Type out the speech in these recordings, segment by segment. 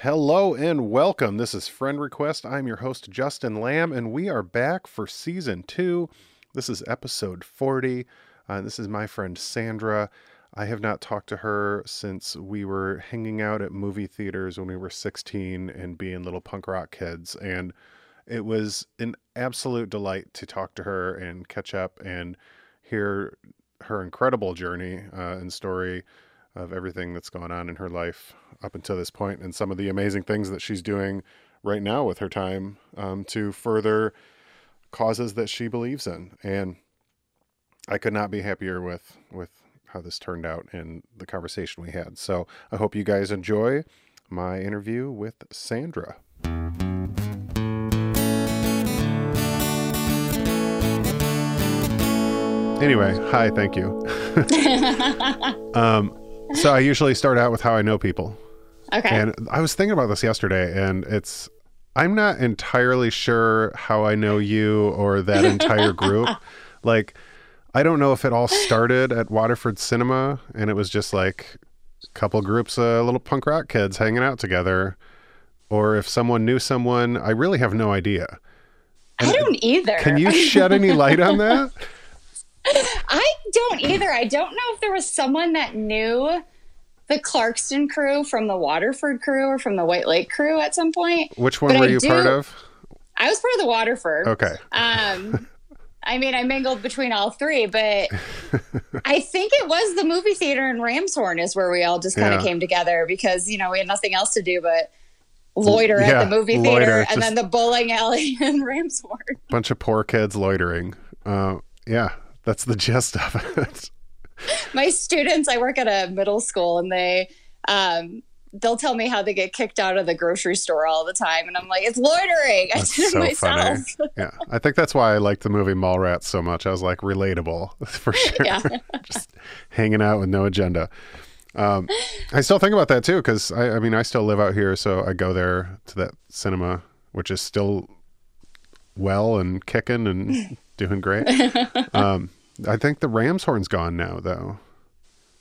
Hello and welcome. This is Friend Request. I'm your host, Justin Lamb, and we are back for season two. This is episode 40. Uh, this is my friend Sandra. I have not talked to her since we were hanging out at movie theaters when we were 16 and being little punk rock kids. And it was an absolute delight to talk to her and catch up and hear her incredible journey uh, and story of everything that's gone on in her life up until this point and some of the amazing things that she's doing right now with her time um, to further causes that she believes in. And I could not be happier with with how this turned out and the conversation we had. So I hope you guys enjoy my interview with Sandra. Anyway, hi, thank you. um, so I usually start out with how I know people. Okay. And I was thinking about this yesterday, and it's I'm not entirely sure how I know you or that entire group. like, I don't know if it all started at Waterford Cinema and it was just like a couple groups of little punk rock kids hanging out together, or if someone knew someone. I really have no idea. I don't either. Can you shed any light on that? I don't either. I don't know if there was someone that knew the Clarkston crew from the Waterford crew or from the White Lake crew at some point. Which one But were I you do- part of? I was part of the Waterford. Okay. Um, I mean, I mingled between all three, but I think it was the movie theater in Ramshorn is where we all just kind of Yeah. came together because you know we had nothing else to do but loiter Yeah, at the movie theater just- and then the bowling alley in Ramshorn. Bunch of poor kids loitering. Uh, yeah, that's the gist of it. my students i work at a middle school and they um they'll tell me how they get kicked out of the grocery store all the time and i'm like it's loitering i That's did it so myself funny. Yeah, I think that's why I like the movie Mallrats so much. I was like relatable for sure. Yeah. Just hanging out with no agenda. Um, I still think about that too because I, I mean I still live out here, so I go there to that cinema, which is still well and kicking and doing great. Um, I think the Ramshorn's gone now, though.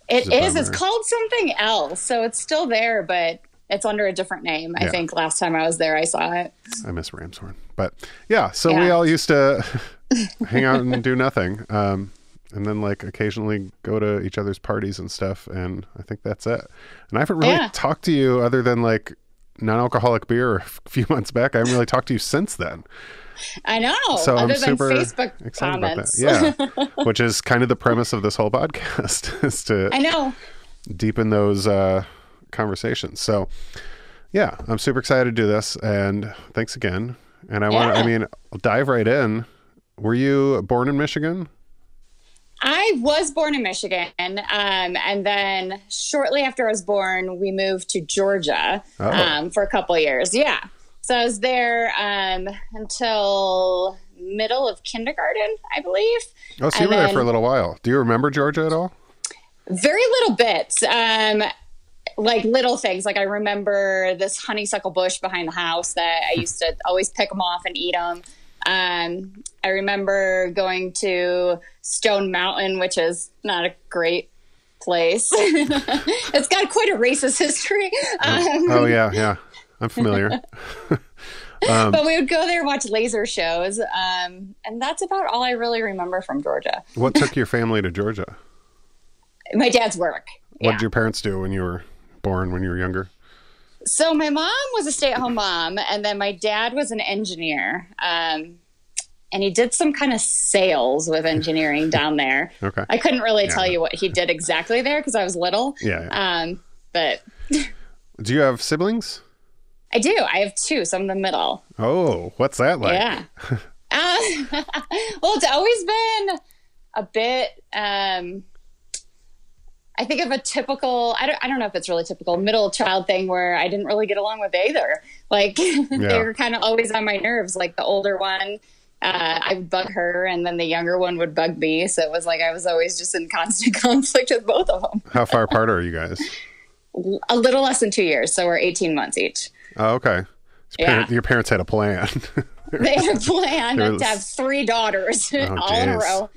It's is it's called something else so it's still there but it's under a different name i think last time i was there i saw it I miss Ramshorn. But yeah, so we all used to hang out and do nothing. Um, and then like occasionally go to each other's parties and stuff. And I think that's it. And I haven't really Yeah. talked to you other than like non alcoholic beer a few months back. I haven't really talked to you since then. I know So other I'm than super facebook excited comments about that. Yeah. Which is kind of the premise of this whole podcast is to i know deepen those uh, conversations. So, yeah, I'm super excited to do this, and thanks again. And I want, I Yeah. mean, I'll dive right in. Were you born in Michigan? I was born in Michigan, um, and then shortly after I was born, we moved to Georgia Oh. um, for a couple years. Yeah, so I was there um, until middle of kindergarten, I believe. Oh, so you And were there for a little while. Do you remember Georgia at all? Very little bits, um, like little things. Like I remember this honeysuckle bush behind the house that I used to always pick them off and eat them. Um, I remember going to Stone Mountain, which is not a great place. it's got quite a racist history. Um, Oh yeah, yeah, I'm familiar. Um, but we would go there and watch laser shows. Um, and that's about all I really remember from Georgia. what took your family to Georgia? My dad's work. What Yeah. did your parents do when you were born? When you were younger? So my mom was a stay-at-home mom, and then my dad was an engineer. Um, and he did some kind of sales with engineering down there. Okay. I couldn't really Yeah. tell you what he did exactly there because I was little. Yeah. yeah. Um, but Do you have siblings? I do. I have two, so I'm in the middle. Oh, what's that like? Yeah. Uh, well, it's always been a bit. Um, I think of a typical. I don't. I don't know if it's really typical middle child thing where I didn't really get along with either. Like they were kind of always on my nerves. Like the older one. Uh, I would bug her, and then the younger one would bug me. So it was like I was always just in constant conflict with both of them. How far apart are you guys? A little less than two years, so we're 18 months each. Oh, okay. Your, Yeah. parent- your parents had a plan. They had planned There was- to have three daughters Oh, all in a geez. row.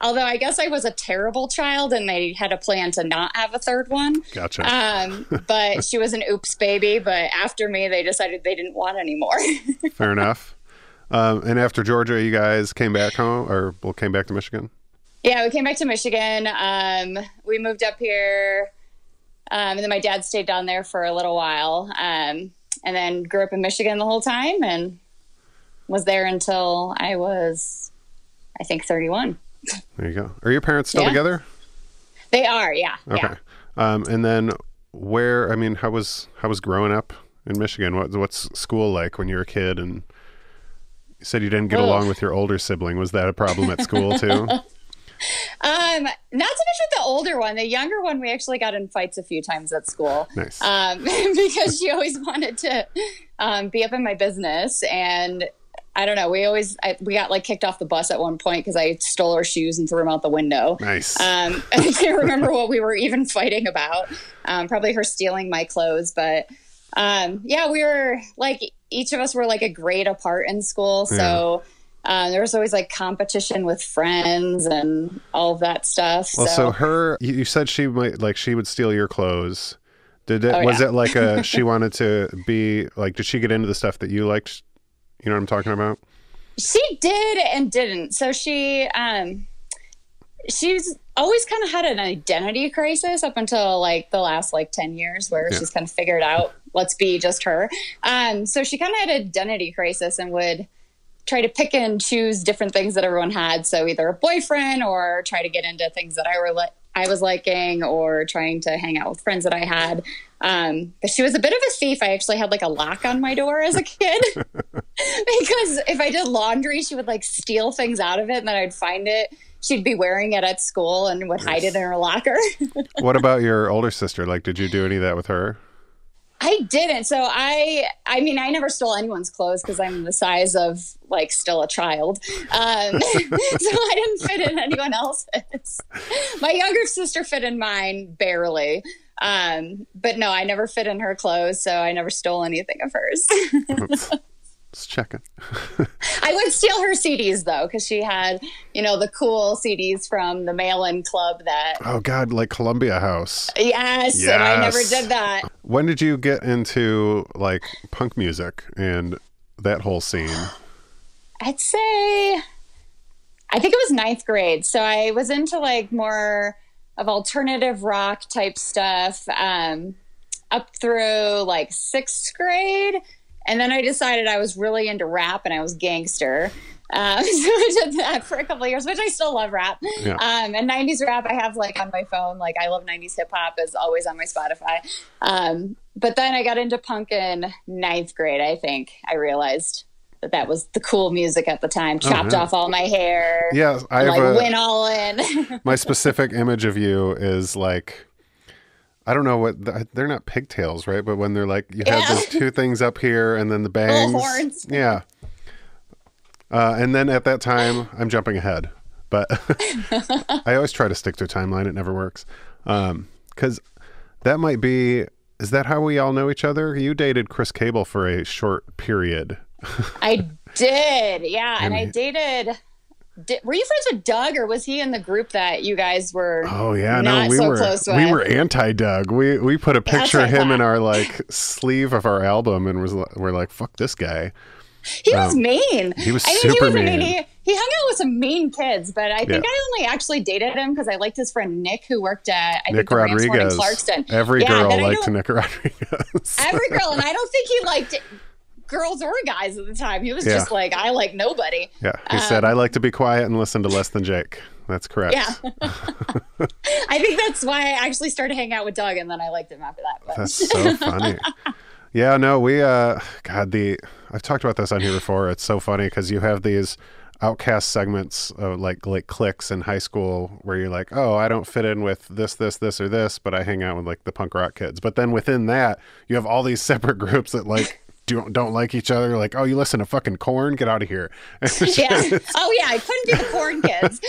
Although I guess I was a terrible child and they had a plan to not have a third one. Gotcha. Um, but she was an oops baby. But after me, they decided they didn't want any more. Fair enough. Um, and after Georgia, you guys came back home, or well, came back to Michigan. yeah, we came back to Michigan. Um, we moved up here. Um, and then my dad stayed down there for a little while. Um, and then grew up in Michigan the whole time and was there until I was, I think, 31. There you go. Are your parents still Yeah. together? They are, yeah. Okay. Yeah. Um, and then where? I mean, how was how was growing up in Michigan? What what's school like when you were a kid? And you said you didn't get Ugh. along with your older sibling. Was that a problem at school too? Um, not so much with the older one. The younger one, we actually got in fights a few times at school. nice. um, because she always wanted to um, be up in my business and I don't know. We always I, we got like kicked off the bus at one point because I stole her shoes and threw them out the window. nice. Um, I can't remember what we were even fighting about. Um, probably her stealing my clothes, but um, yeah, we were like each of us were like a grade apart in school, so. Um, there was always like competition with friends and all of that stuff. well, so so, her, you said she might like she would steal your clothes. Did it? Oh, was yeah. it like a she wanted to be like? Did she get into the stuff that you liked? You know what I'm talking about? she did and didn't so she um she's always kind of had an identity crisis up until like the last like 10 years where Yeah. she's kind of figured out let's be just her um so she kind of had an identity crisis and would try to pick and choose different things that everyone had so either a boyfriend or try to get into things that i were li- i was liking or trying to hang out with friends that i had um but she was a bit of a thief i actually had like a lock on my door as a kid because if I did laundry, she would like steal things out of it, and then I'd find it. She'd be wearing it at school and would hide it in her locker. what about your older sister? Like, did you do any of that with her? I didn't. So I, I mean, I never stole anyone's clothes because I'm the size of like still a child. Um, so I didn't fit in anyone else's. My younger sister fit in mine barely. Um, but no, I never fit in her clothes, so I never stole anything of hers. Just checking. I would steal her CDs though, because she had, you know, the cool CDs from the mail-in club that. Oh God, like Columbia House. Yes, and I never did that. When did you get into like punk music and that whole scene? I'd say, I think it was ninth grade. So I was into like more of alternative rock type stuff um, up through like sixth grade. And then I decided I was really into rap and I was gangster. Um, so I did that for a couple of years, which I still love rap. Yeah. Um, and 90s rap, I have like on my phone. Like I love 90s hip hop is always on my Spotify. Um, but then I got into punk in ninth grade, I think. I realized that that was the cool music at the time. Chopped yeah. off all my hair. Yeah, I like a, went all in. my specific image of you is like I don't know what they're not pigtails, right? But when they're like you have Yeah. those two things up here and then the bangs, horns. yeah. Uh, and then at that time, I'm jumping ahead, but I always try to stick to a timeline. It never works because that might be. Is that how we all know each other? You dated Chris Cable for a short period. I did, yeah. And I dated. Did, were you friends with Doug, or was he in the group that you guys were? Oh yeah, no, we so were we were anti Doug. We we put a picture of him in our like sleeve of our album, and was we're like, fuck this guy. He was um, mean. he was I mean, super he was mean. He, he hung out with some mean kids, but I think Yeah. I only actually dated him because I liked his friend Nick, who worked at I Nick think the Rams Horn in Rodriguez. Clarkston. Every Yeah, girl liked Nick Rodriguez. Every girl, and I don't think he liked girls or guys at the time. He was Yeah. just like, I like nobody. yeah, he said, "I like to be quiet and listen to Less Than Jake." That's correct. Yeah. I think that's why I actually started hanging out with Doug, and then I liked him after that. But. That's so funny. yeah, no, we uh god the I've talked about this on here before. It's so funny cuz you have these outcast segments of like like cliques in high school where you're like, "Oh, I don't fit in with this this this or this, but I hang out with like the punk rock kids." But then within that, you have all these separate groups that like don't don't like each other like, "Oh, you listen to fucking Korn? Get out of here." yeah. Oh yeah, I couldn't be the Korn kids.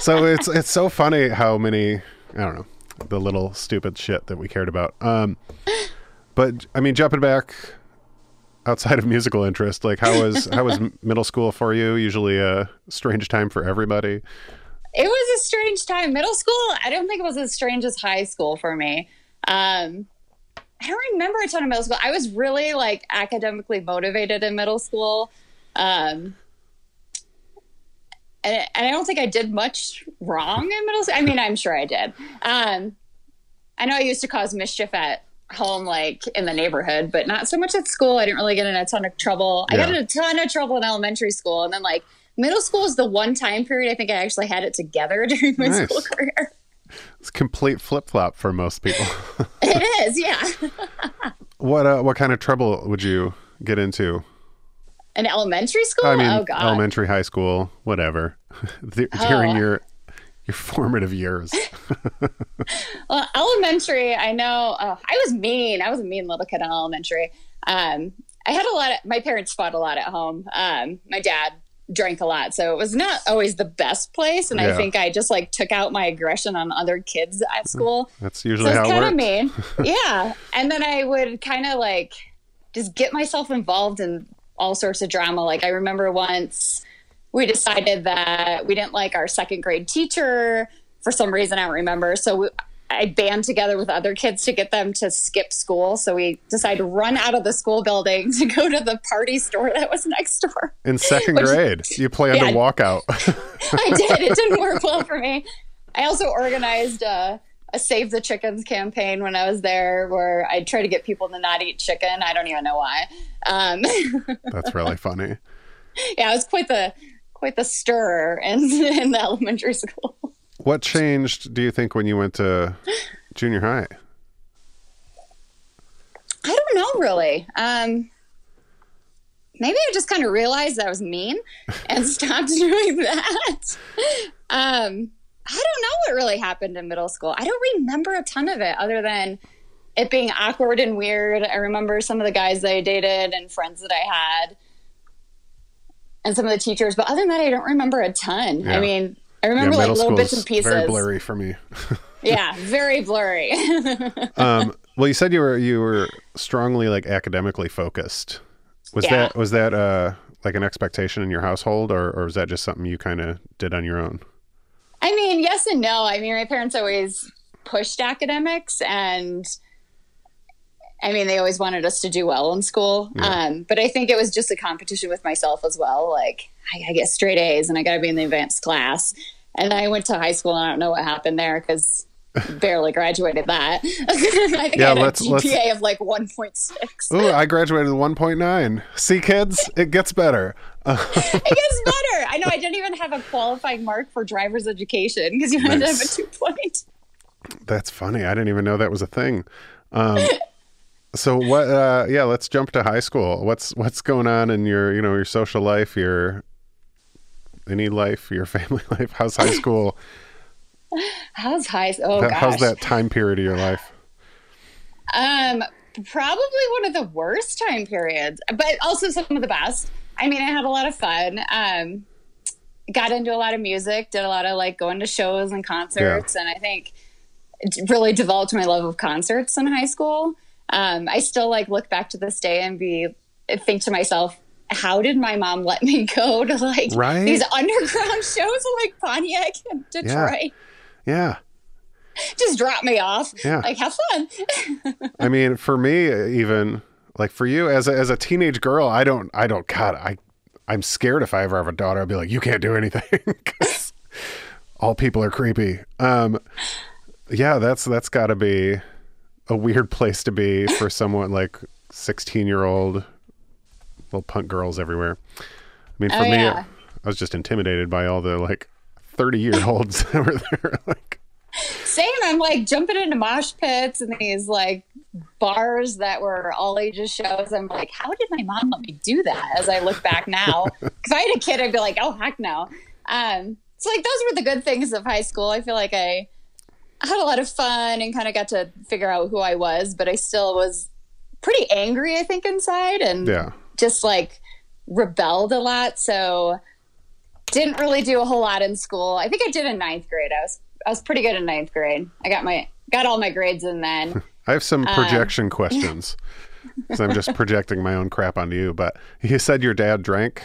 so it's it's so funny how many I don't know the little stupid shit that we cared about. Um, but I mean, jumping back outside of musical interest, like how was how was middle school for you? Usually a strange time for everybody. it was a strange time. Middle school, I don't think it was as strange as high school for me. Um, I don't remember a ton of middle school. I was really like academically motivated in middle school. Um, and, and I don't think I did much wrong in middle school. I mean, I'm sure I did. Um, I know I used to cause mischief at home, like in the neighborhood, but not so much at school. I didn't really get in a ton of trouble. I got in a ton of trouble in elementary school. And then, like, middle school is the one time period I think I actually had it together during my nice. school career. It's complete flip flop for most people. it is, yeah. what uh, what kind of trouble would you get into? In elementary school? I mean, oh, God. elementary, high school, whatever. During oh. your your formative years. well, elementary, I know uh, I was mean. I was a mean little kid in elementary. Um, I had a lot of my parents fought a lot at home. Um, my dad drank a lot. So it was not always the best place. And yeah. I think I just like took out my aggression on other kids at hmm. school. That's usually so how it kind of mean. yeah. And then I would kind of like just get myself involved in all sorts of drama. Like I remember once we decided that we didn't like our second grade teacher for some reason. I don't remember. So we, I band together with other kids to get them to skip school. So we decided to run out of the school building to go to the party store that was next door. In second Which, grade, you planned yeah, to walk out. I did. It didn't work well for me. I also organized a, a Save the Chickens campaign when I was there, where I try to get people to not eat chicken. I don't even know why. Um, That's really funny. Yeah, it was quite the quite the stir in, in the elementary school. What changed, do you think, when you went to junior high? I don't know, really. Um, maybe I just kind of realized I was mean and stopped doing that. Um, I don't know what really happened in middle school. I don't remember a ton of it other than it being awkward and weird. I remember some of the guys that I dated and friends that I had and some of the teachers, but other than that, I don't remember a ton. Yeah. I mean, I remember yeah, like little bits and pieces. Very blurry for me. yeah, very blurry. um, well, you said you were you were strongly like academically focused. Was yeah. that was that uh like an expectation in your household, or or was that just something you kind of did on your own? I mean, yes and no. I mean, my parents always pushed academics, and I mean, they always wanted us to do well in school. Yeah. Um, but I think it was just a competition with myself as well. Like, I gotta get straight A's and I gotta be in the advanced class. And I went to high school and I don't know what happened there because barely graduated that. I think yeah, I had let's, a GPA let's... of like 1.6. Oh, I graduated 1.9. See, kids, it gets better. it gets better. I know I didn't even have a qualifying mark for driver's education because you had to have a two point. That's funny. I didn't even know that was a thing. Um, so what? Uh, yeah, let's jump to high school. What's what's going on in your you know your social life, your any life, your family life? How's high school? how's high? Oh that, gosh. How's that time period of your life? Um, probably one of the worst time periods, but also some of the best. I mean, I had a lot of fun. Um, got into a lot of music, did a lot of like going to shows and concerts, yeah. and I think it really developed my love of concerts in high school. Um, I still like look back to this day and be think to myself, how did my mom let me go to like right? these underground shows like Pontiac and Detroit? Yeah. yeah. Just drop me off. Yeah. Like have fun. I mean, for me, even like for you as a, as a teenage girl, I don't, I don't, God, I, I'm scared if I ever have a daughter, I'll be like, you can't do anything. all people are creepy. Um, yeah, that's, that's gotta be a weird place to be for someone like 16 year old little punk girls everywhere. I mean, for oh, me, yeah. I was just intimidated by all the like 30 year olds that were there. like, same. I'm like jumping into mosh pits and these like bars that were all ages shows. I'm like, how did my mom let me do that? As I look back now, if I had a kid, I'd be like, oh heck no. Um, so like those were the good things of high school. I feel like I had a lot of fun and kind of got to figure out who I was, but I still was pretty angry, I think, inside and yeah. just like rebelled a lot. So didn't really do a whole lot in school. I think I did in ninth grade. I was I was pretty good in ninth grade. I got my got all my grades in then. I have some um, projection um, questions because I'm just projecting my own crap onto you. But you said your dad drank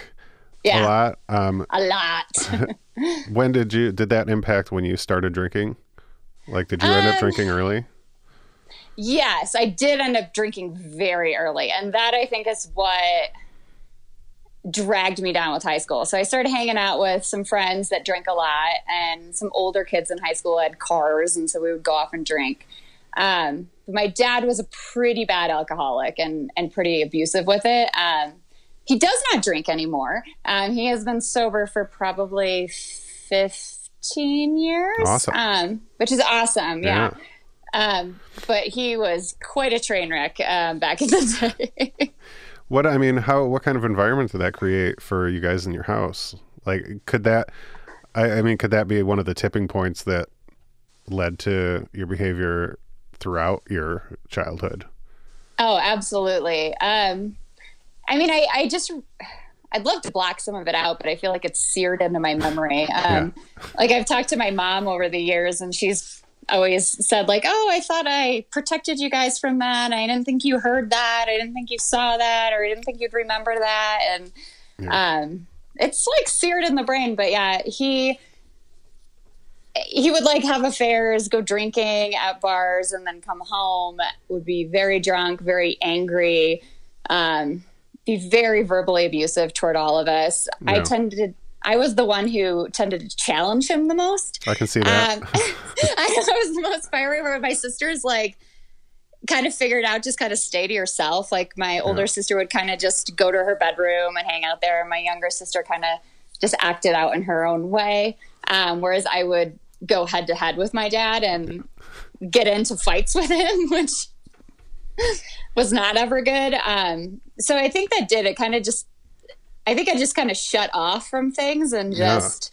Yeah. a lot. Um, A lot. when did you did that impact when you started drinking? Like, did you end up Um, drinking early? yes, I did end up drinking very early. And that I think is what dragged me down with high school. So I started hanging out with some friends that drink a lot and some older kids in high school had cars. And so we would go off and drink. Um, but my dad was a pretty bad alcoholic and, and pretty abusive with it. Um, he does not drink anymore. Um, he has been sober for probably 15 years, Awesome. um, which is awesome. yeah. Um, but he was quite a train wreck um, back in the day. What I mean, how what kind of environment did that create for you guys in your house? Like, could that? I, I mean, could that be one of the tipping points that led to your behavior throughout your childhood? oh, absolutely. Um, I mean, I, I just, I'd love to block some of it out, but I feel like it's seared into my memory. Um, Like I've talked to my mom over the years, and she's always said like, "Oh, I thought I protected you guys from that. I didn't think you heard that. I didn't think you saw that, or I didn't think you'd remember that." And um, it's like seared in the brain. But yeah, he he would like have affairs, go drinking at bars, and then come home. Would be very drunk, very angry, um, be very verbally abusive toward all of us. I Yeah. tended. I was the one who tended to challenge him the most. I can see that. Um, I was the most fiery. Where my sisters like kind of figured out just kind of stay to yourself. Like my older sister would kind of just go to her bedroom and hang out there. and My younger sister kind of just acted out in her own way. Um, whereas I would go head to head with my dad and get into fights with him, which was not ever good. Um, so I think that did it. Kind of just, I think I just kind of shut off from things and Yeah. just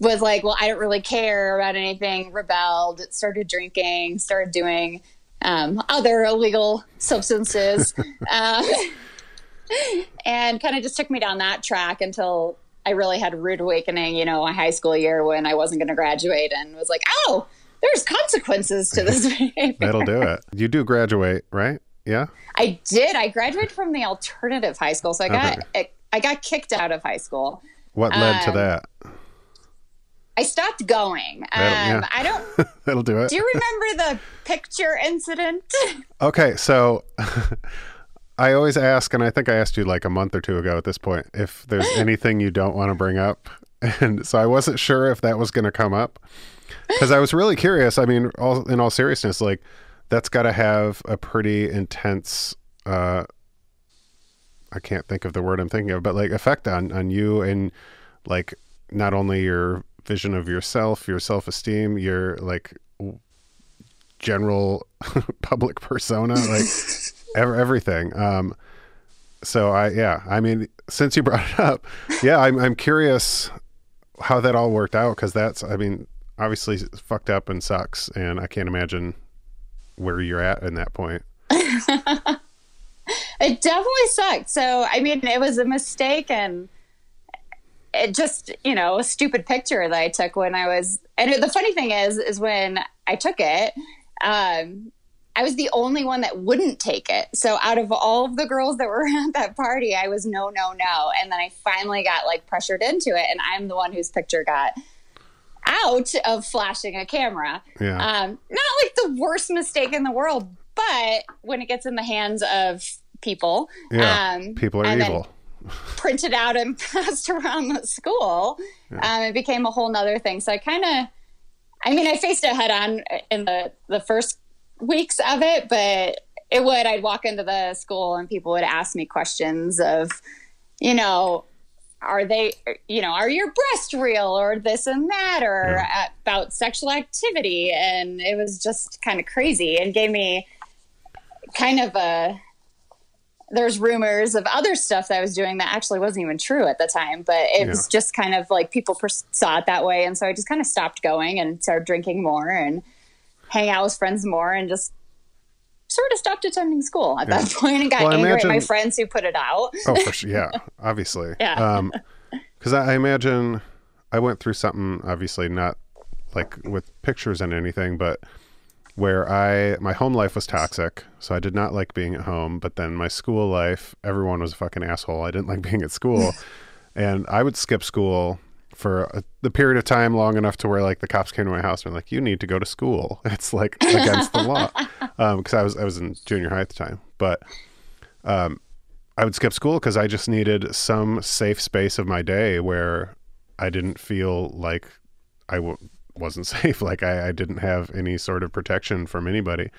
was like, well, I don't really care about anything. Rebelled, started drinking, started doing um, other illegal substances, um, and kind of just took me down that track until I really had a rude awakening. You know, my high school year when I wasn't going to graduate, and was like, oh, there's consequences to this behavior. That'll do it. You do graduate, right? Yeah. I did. I graduated from the alternative high school, so I got I got kicked out of high school. What led to Um, that? I stopped going. Um, yeah. I don't. That'll do it. Do you remember the picture incident? Okay, so I always ask, and I think I asked you like a month or two ago at this point, if there's anything you don't want to bring up. And so I wasn't sure if that was going to come up because I was really curious. I mean, all, in all seriousness, like that's got to have a pretty intense, uh, I can't think of the word I'm thinking of, but like effect on, on you and like not only your vision of yourself, your self esteem, your like general public persona, like ev- everything. Um, so I, yeah, I mean, since you brought it up, yeah, I'm, I'm curious how that all worked out. Cause that's, I mean, obviously fucked up and sucks. And I can't imagine where you're at in that point. It definitely sucked. So, I mean, it was a mistake and it just, you know, a stupid picture that I took when I was. And it, the funny thing is, is when I took it, um, I was the only one that wouldn't take it. So, out of all of the girls that were at that party, I was no, no, no. And then I finally got like pressured into it. And I'm the one whose picture got out of flashing a camera. Yeah. Um, not like the worst mistake in the world, but when it gets in the hands of people, yeah. um, People are evil. printed out and passed around the school, um, it became a whole nother thing. So I kind of, I mean, I faced it head on in the the first weeks of it, but it would. I'd walk into the school and people would ask me questions of, you know, are they, you know, are your breasts real or this and that or Yeah. about sexual activity, and it was just kind of crazy and gave me kind of a there's rumors of other stuff that I was doing that actually wasn't even true at the time, but it was just kind of like people pers- saw it that way, and so I just kind of stopped going and started drinking more and hang out with friends more, and just sort of stopped attending school at that point and got Well, angry at my friends who put it out. Oh, for sure. Yeah, obviously. Yeah. Um, because I, I imagine I went through something, obviously not like with pictures and anything, but where I my home life was toxic, so I did not like being at home. But then my school life, everyone was a fucking asshole. I didn't like being at school, and I would skip school for a, the period of time long enough to where like the cops came to my house and were like, "You need to go to school." It's like against the law because um, I was I was in junior high at the time, but um, I would skip school because I just needed some safe space of my day where I didn't feel like I w- wasn't safe, like I, I didn't have any sort of protection from anybody,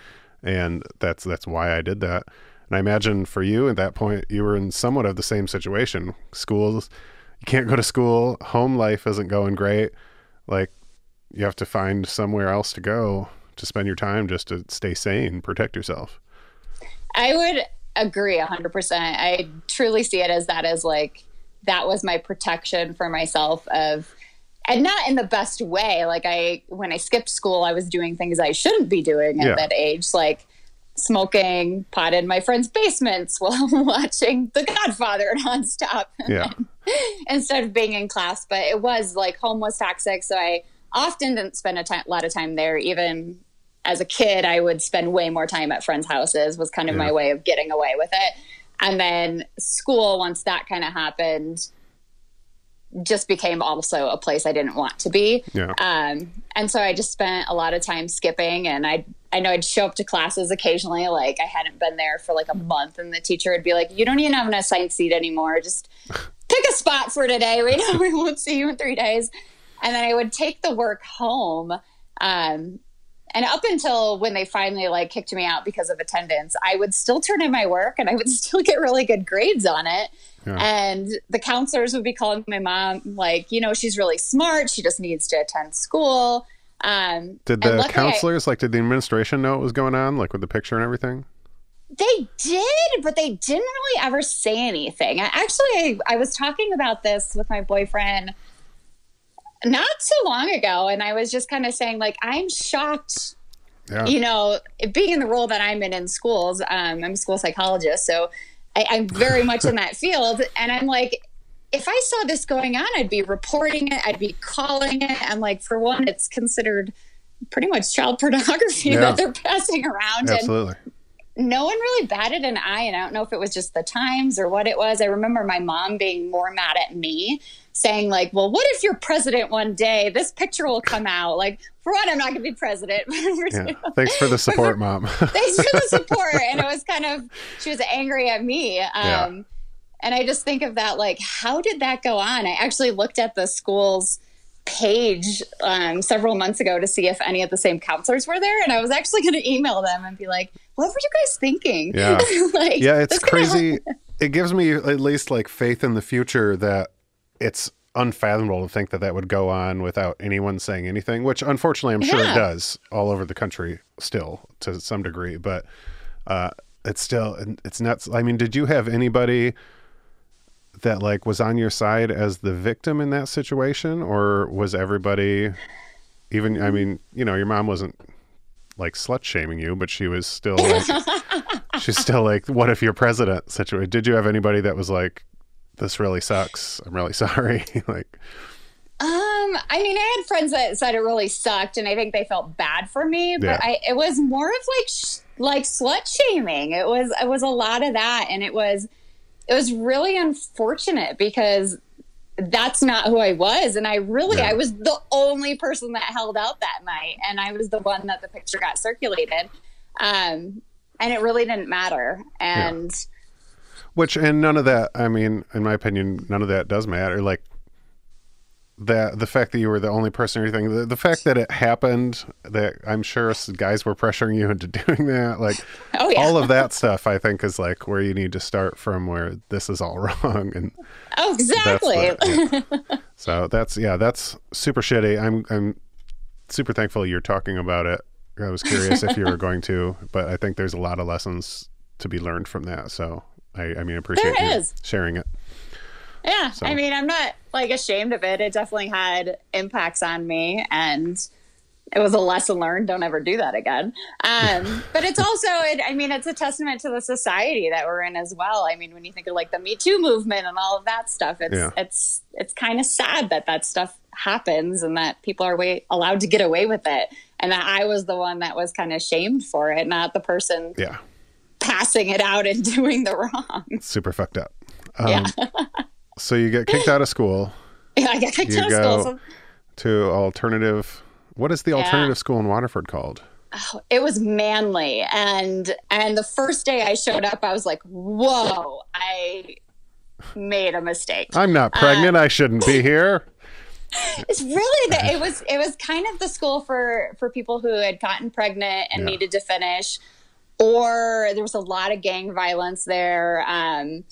and that's that's why I did that. And I imagine for you at that point, you were in somewhat of the same situation. Schools, you can't go to school. Home life isn't going great. Like you have to find somewhere else to go to spend your time just to stay sane, protect yourself. I would agree 100%. I truly see it as that as like that was my protection for myself of and not in the best way. Like I when I skipped school, I was doing things I shouldn't be doing at yeah. that age, like smoking pot in my friends' basements while watching The Godfather nonstop. Yeah. instead of being in class, but it was like home was toxic, so I often didn't spend a time, lot of time there even as a kid, I would spend way more time at friends' houses, was kind of yeah. my way of getting away with it. And then school, once that kind of happened, just became also a place I didn't want to be. Yeah. Um, and so I just spent a lot of time skipping and I I know I'd show up to classes occasionally, like I hadn't been there for like a month and the teacher would be like, You don't even have an assigned seat anymore. Just pick a spot for today. We know we won't see you in three days. And then I would take the work home. Um, and up until when they finally like kicked me out because of attendance i would still turn in my work and i would still get really good grades on it yeah. and the counselors would be calling my mom like you know she's really smart. She just needs to attend school. Um, did the counselors I, like did the administration know what was going on like with the picture and everything? They did but they didn't really ever say anything. I, actually I, I was talking about this with my boyfriend not so long ago and i was just kind of saying like i'm shocked yeah. you know being in the role that i'm in in schools. Um, i'm a school psychologist so I, i'm very much in that field. And i'm like if i saw this going on i'd be reporting it. I'd be calling it. And like for one it's considered pretty much child pornography yeah. that they're passing around. Absolutely. and no one really batted an eye. And i don't know if it was just the times or what it was. I remember my mom being more mad at me saying like, well, what if you're president one day? This picture will come out. Like, for one, I'm not going to be president. yeah. Thanks for the support, mom. thanks for the support. And it was kind of, she was angry at me. Um, yeah. And I just think of that, like, how did that go on? I actually looked at the school's page um, several months ago to see if any of the same counselors were there. And I was actually going to email them and be like, what were you guys thinking? Yeah. like, yeah, it's crazy. It gives me at least like faith in the future that it's unfathomable to think that that would go on without anyone saying anything, which unfortunately I'm sure yeah. it does all over the country still to some degree, but uh, it's still, it's nuts. I mean, did you have anybody that like was on your side as the victim in that situation or was everybody even, I mean, you know, your mom wasn't like slut shaming you, but she was still like, she's still like, what if you're president situation? Did you have anybody that was like, this really sucks. I'm really sorry. like, um, I mean, I had friends that said it really sucked, and I think they felt bad for me. But yeah. I, it was more of like, sh- like slut shaming. It was, it was a lot of that, and it was, it was really unfortunate because that's not who I was, and I really, yeah. I was the only person that held out that night, and I was the one that the picture got circulated, um, and it really didn't matter, and. Yeah which and none of that. I mean, in my opinion, none of that does matter. Like that the fact that you were the only person or anything the, the fact that it happened that i'm sure guys were pressuring you into doing that like oh, yeah. all of that stuff i think is like where you need to start from where this is all wrong and oh exactly the, yeah. so that's yeah that's super shitty i'm i'm super thankful you're talking about it i was curious if you were going to but i think there's a lot of lessons to be learned from that so I, I mean, I appreciate there you is. sharing it. Yeah, so. I mean, I'm not like ashamed of it. It definitely had impacts on me, and it was a lesson learned. Don't ever do that again. Um, but it's also, it, I mean, it's a testament to the society that we're in as well. I mean, when you think of like the Me Too movement and all of that stuff, it's yeah. it's it's kind of sad that that stuff happens and that people are way, allowed to get away with it. and that I was the one that was kind of shamed for it, not the person Yeah. Passing it out and doing the wrong. Super fucked up. Um, Yeah. so you get kicked out of school Yeah, I got kicked You out of school. So, to alternative. What is the Yeah. alternative school in Waterford called? oh, it was manly, and and the first day I showed up, I was like, "Whoa, I made a mistake." I'm not pregnant. I shouldn't be here. It's really the, it was it was kind of the school for for people who had gotten pregnant and Yeah. needed to finish, or there was a lot of gang violence there. Um,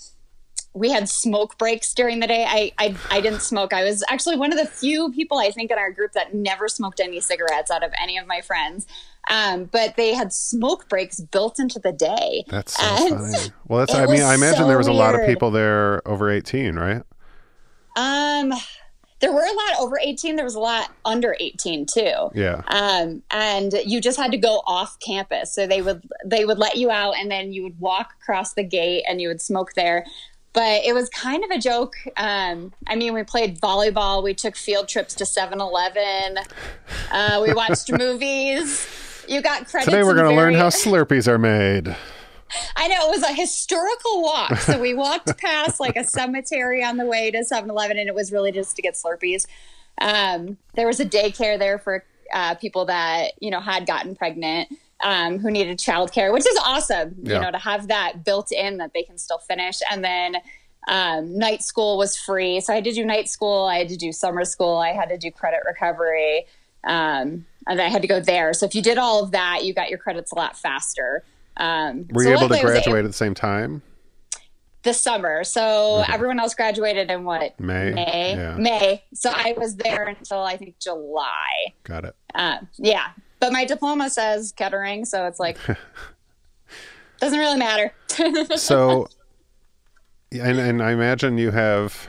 we had smoke breaks during the day. I, I I didn't smoke. I was actually one of the few people I think in our group that never smoked any cigarettes out of any of my friends. Um, but they had smoke breaks built into the day. That's so And funny. Well, that's. I mean, I imagine so there was a lot of people there over 18, right? Um, there were a lot over 18. There was a lot under 18 too. Yeah. um, and you just had to go off campus. So they would they would let you out, and then you would walk across the gate, and you would smoke there. But it was kind of a joke. Um, I mean, we played volleyball. We took field trips to 7-Eleven. Uh, we watched movies. You got credits. Today we're going to learn how Slurpees are made. I know it was a historical walk. So we walked past like a cemetery on the way to 7-Eleven, and it was really just to get Slurpees. Um, there was a daycare there for uh, people that you know had gotten pregnant, um, who needed childcare, which is awesome. Yeah. You know, to have that built in that they can still finish, and then. Um, night school was free, so I had to do night school. I had to do summer school. I had to do credit recovery, um, and I had to go there. So if you did all of that, you got your credits a lot faster. Um, Were so you able to graduate at the same time? this summer. So everyone else graduated in what? May? May. Yeah. May. So I was there until I think July. Got it. Um, yeah. But my diploma says Kettering, so it's like doesn't really matter. So, and, and I imagine you have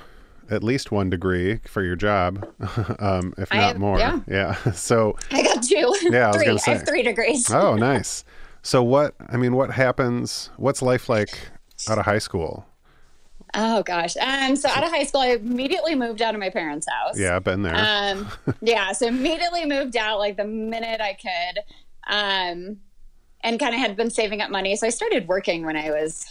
at least one degree for your job, um, if not have- more. yeah. yeah. So, I got two. Yeah, I was three. gonna I have say. three degrees. oh, nice. So, what, I mean, what happens? What's life like out of high school? Oh gosh. Um, so out of high school, I immediately moved out of my parents' house. Yeah, I've been there. Um, yeah, so immediately moved out like the minute I could, um, and kind of had been saving up money. So I started working when I was,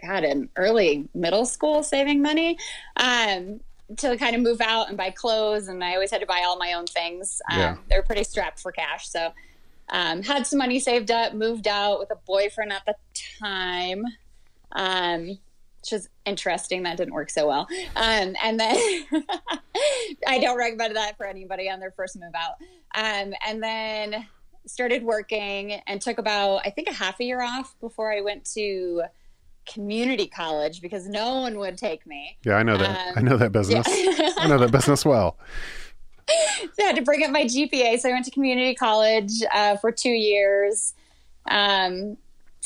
God, in early middle school, saving money um, to kind of move out and buy clothes. And I always had to buy all my own things. Um, Yeah. They were pretty strapped for cash, so um, had some money saved up. Moved out with a boyfriend at the time. Um, which was interesting. That didn't work so well. Um, and then I don't recommend that for anybody on their first move out. Um, and then started working and took about, I think, a half a year off before I went to community college because no one would take me. yeah, I know that. um, I know that business. Yeah. I know that business well. I had to bring up my GPA. So I went to community college uh, for two years. Um,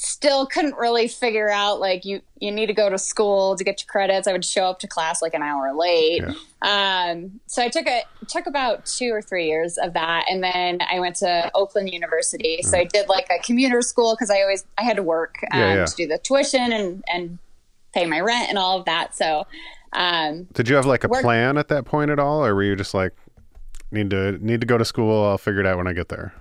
still couldn't really figure out like you you need to go to school to get your credits. I would show up to class like an hour late. Um, so I took a took about two or three years of that, and then I went to Oakland University. So I did like a commuter school because I always I had to work um, Yeah, yeah. to do the tuition and and pay my rent and all of that. So. Um, Did you have like a Work- plan at that point at all, or were you just like, need to need to go to school? I'll figure it out when I get there.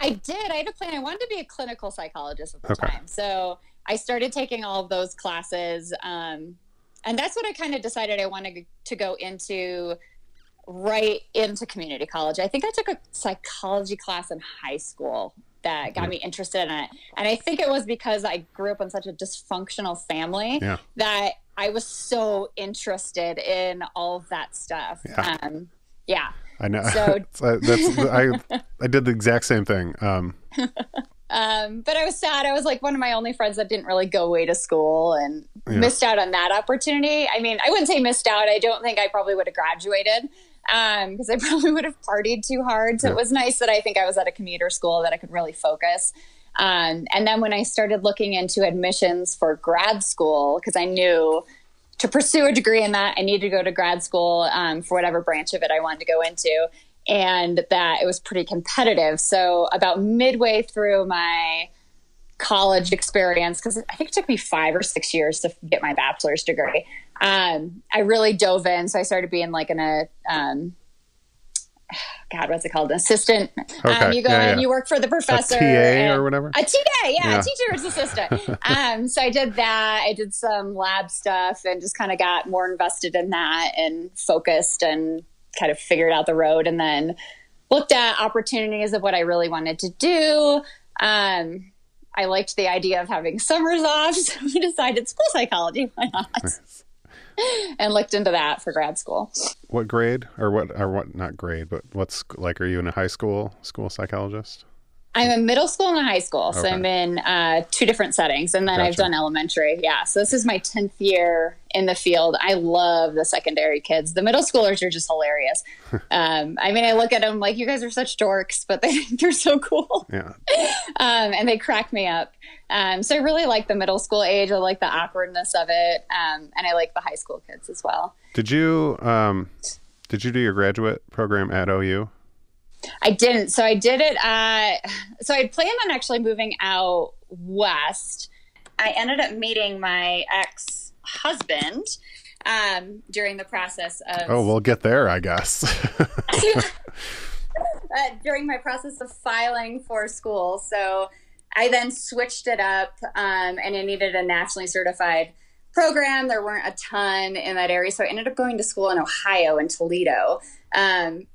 I did. I had a plan. I wanted to be a clinical psychologist at the Okay. time. So I started taking all of those classes. Um, and that's what I kind of decided I wanted to go into right into community college. I think I took a psychology class in high school that got me interested in it. And I think it was because I grew up in such a dysfunctional family Yeah. that I was so interested in all of that stuff. Yeah. Um, yeah. I know. So- So that's I I did the exact same thing. Um, Um, but I was sad. I was like one of my only friends that didn't really go away to school and Yeah. missed out on that opportunity. I mean, I wouldn't say missed out. I don't think I probably would have graduated because I probably would have partied too hard. So Yeah. it was nice that I think I was at a commuter school that I could really focus. Um, and then when I started looking into admissions for grad school, because I knew to pursue a degree in that, I needed to go to grad school um, for whatever branch of it I wanted to go into, and that it was pretty competitive. So, about midway through my college experience, because I think it took me five or six years to get my bachelor's degree, um, I really dove in. So, I started being like in a um, God, what's it called? An assistant. Um, you go yeah, and yeah. you work for the professor. TA or whatever? A TA, yeah, Yeah. a teacher's assistant. um, so I did that. I did some lab stuff and just kind of got more invested in that and focused and kind of figured out the road and then looked at opportunities of what I really wanted to do. Um, I liked the idea of having summers off, so we decided school psychology. Why not? and looked into that for grad school. What grade or what or what not grade, but what's like are you in a high school school psychologist? I'm in middle school and a high school, so Okay. I'm in uh, two different settings, and then I've done elementary. Yeah, so this is my tenth year in the field. I love the secondary kids. The middle schoolers are just hilarious. um, I mean, I look at them like you guys are such dorks, but they, they're so cool, Yeah. um, and they crack me up. Um, so I really like the middle school age. I like the awkwardness of it, um, and I like the high school kids as well. Did you um did you do your graduate program at OU? I didn't. So I did it. Uh, so I planned on actually moving out west. I ended up meeting my ex husband um, during the process of Oh, we'll get there, I guess. uh, during my process of filing for school. So I then switched it up, um, and I needed a nationally certified program. There weren't a ton in that area, so I ended up going to school in Ohio in Toledo. Um,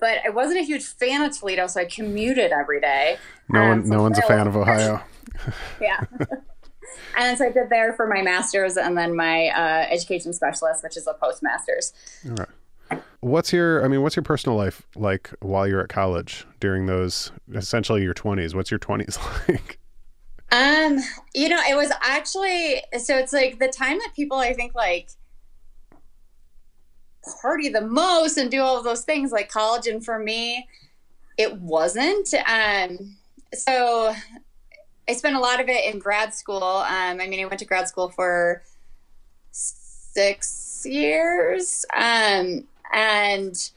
but I wasn't a huge fan of Toledo, so I commuted every day. no Um, one so no one's a fan of Ohio. yeah. and so I did there for my master's and then my uh, education specialist, which is a postmaster's. What's your I mean, what's your personal life like while you're at college during those essentially your 20s? What's your 20s like? Um, you know, it was actually so it's like the time that people I think like party the most and do all of those things like college. And for me it wasn't. Um so I spent a lot of it in grad school. Um I mean I went to grad school for 6 years. Um and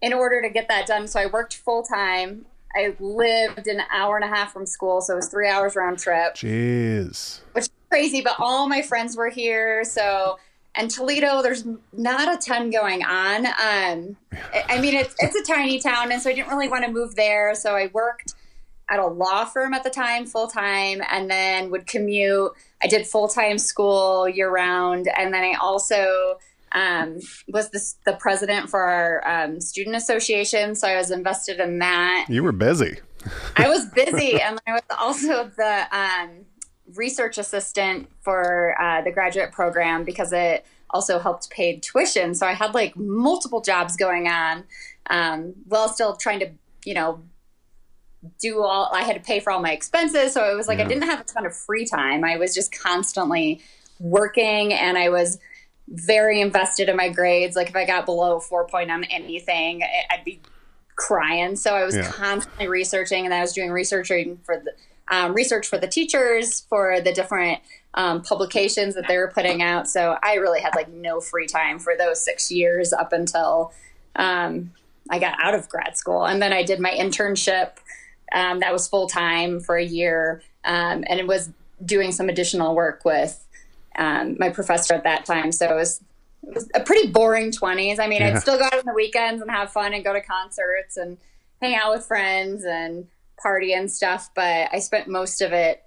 in order to get that done so I worked full time I lived an hour and a half from school, so it was three hours round trip, Jeez. which is crazy. But all my friends were here, so and Toledo, there's not a ton going on. Um, I- mean, it's it's a tiny town, and so I didn't really want to move there. So I worked at a law firm at the time, full time, and then would commute. I did full time school year round, and then I also um, was the, the president for our um, student association. So I was invested in that. You were busy. I was busy, and I was also the um, research assistant for uh, the graduate program because it also helped pay tuition. So I had like multiple jobs going on, um, while still trying to, you know, do all. I had to pay for all my expenses, so it was like Yeah. I didn't have a ton of free time. I was just constantly working, and I was very invested in my grades. Like if I got below four point on anything, I'd be crying. So I was Yeah. constantly researching, and I was doing researching for the um, research for the teachers for the different um, publications that they were putting out. So I really had like no free time for those six years up until um, I got out of grad school, and then I did my internship. Um, that was full time for a year, um, and it was doing some additional work with um, my professor at that time. So it was it was a pretty boring 20s. I mean, Yeah. I'd still go out on the weekends and have fun and go to concerts and hang out with friends and party and stuff, but I spent most of it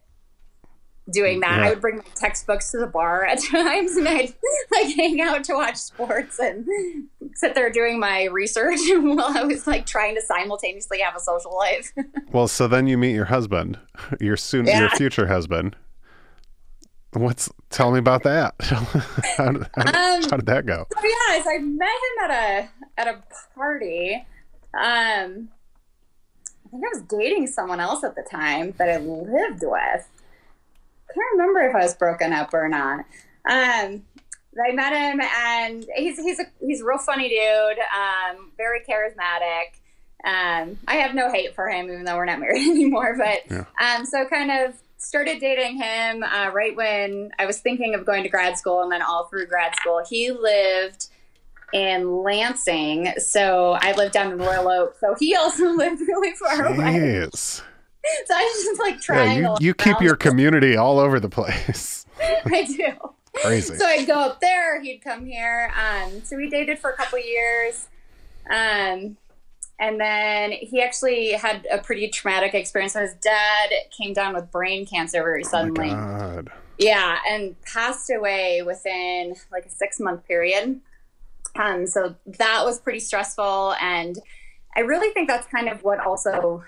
doing that. Yeah. I would bring my textbooks to the bar at times and I'd like hang out to watch sports and sit there doing my research while I was like trying to simultaneously have a social life. Well, so then you meet your husband, your soon your future husband. What's tell me about that? how, did, how, Um, how did that go? So yeah, I met him at a at a party. Um, think I was dating someone else at the time that I lived with. Can't remember if I was broken up or not. Um, I met him, and he's he's a he's a real funny dude. Um, very charismatic. Um, I have no hate for him, even though we're not married anymore. But Yeah. um, so kind of started dating him uh, right when I was thinking of going to grad school, and then all through grad school, he lived in Lansing, so I lived down in Royal Oak. So he also lived really far away. Jeez. So I was just like Yeah, trying. you, to you keep your community all over the place. I do. Crazy. So I'd go up there, he'd come here. Um, so we dated for a couple years. Um, and then he actually had a pretty traumatic experience. His dad came down with brain cancer very suddenly. Oh my God. Yeah, and passed away within like a six month period. Um, so that was pretty stressful, and I really think that's kind of what also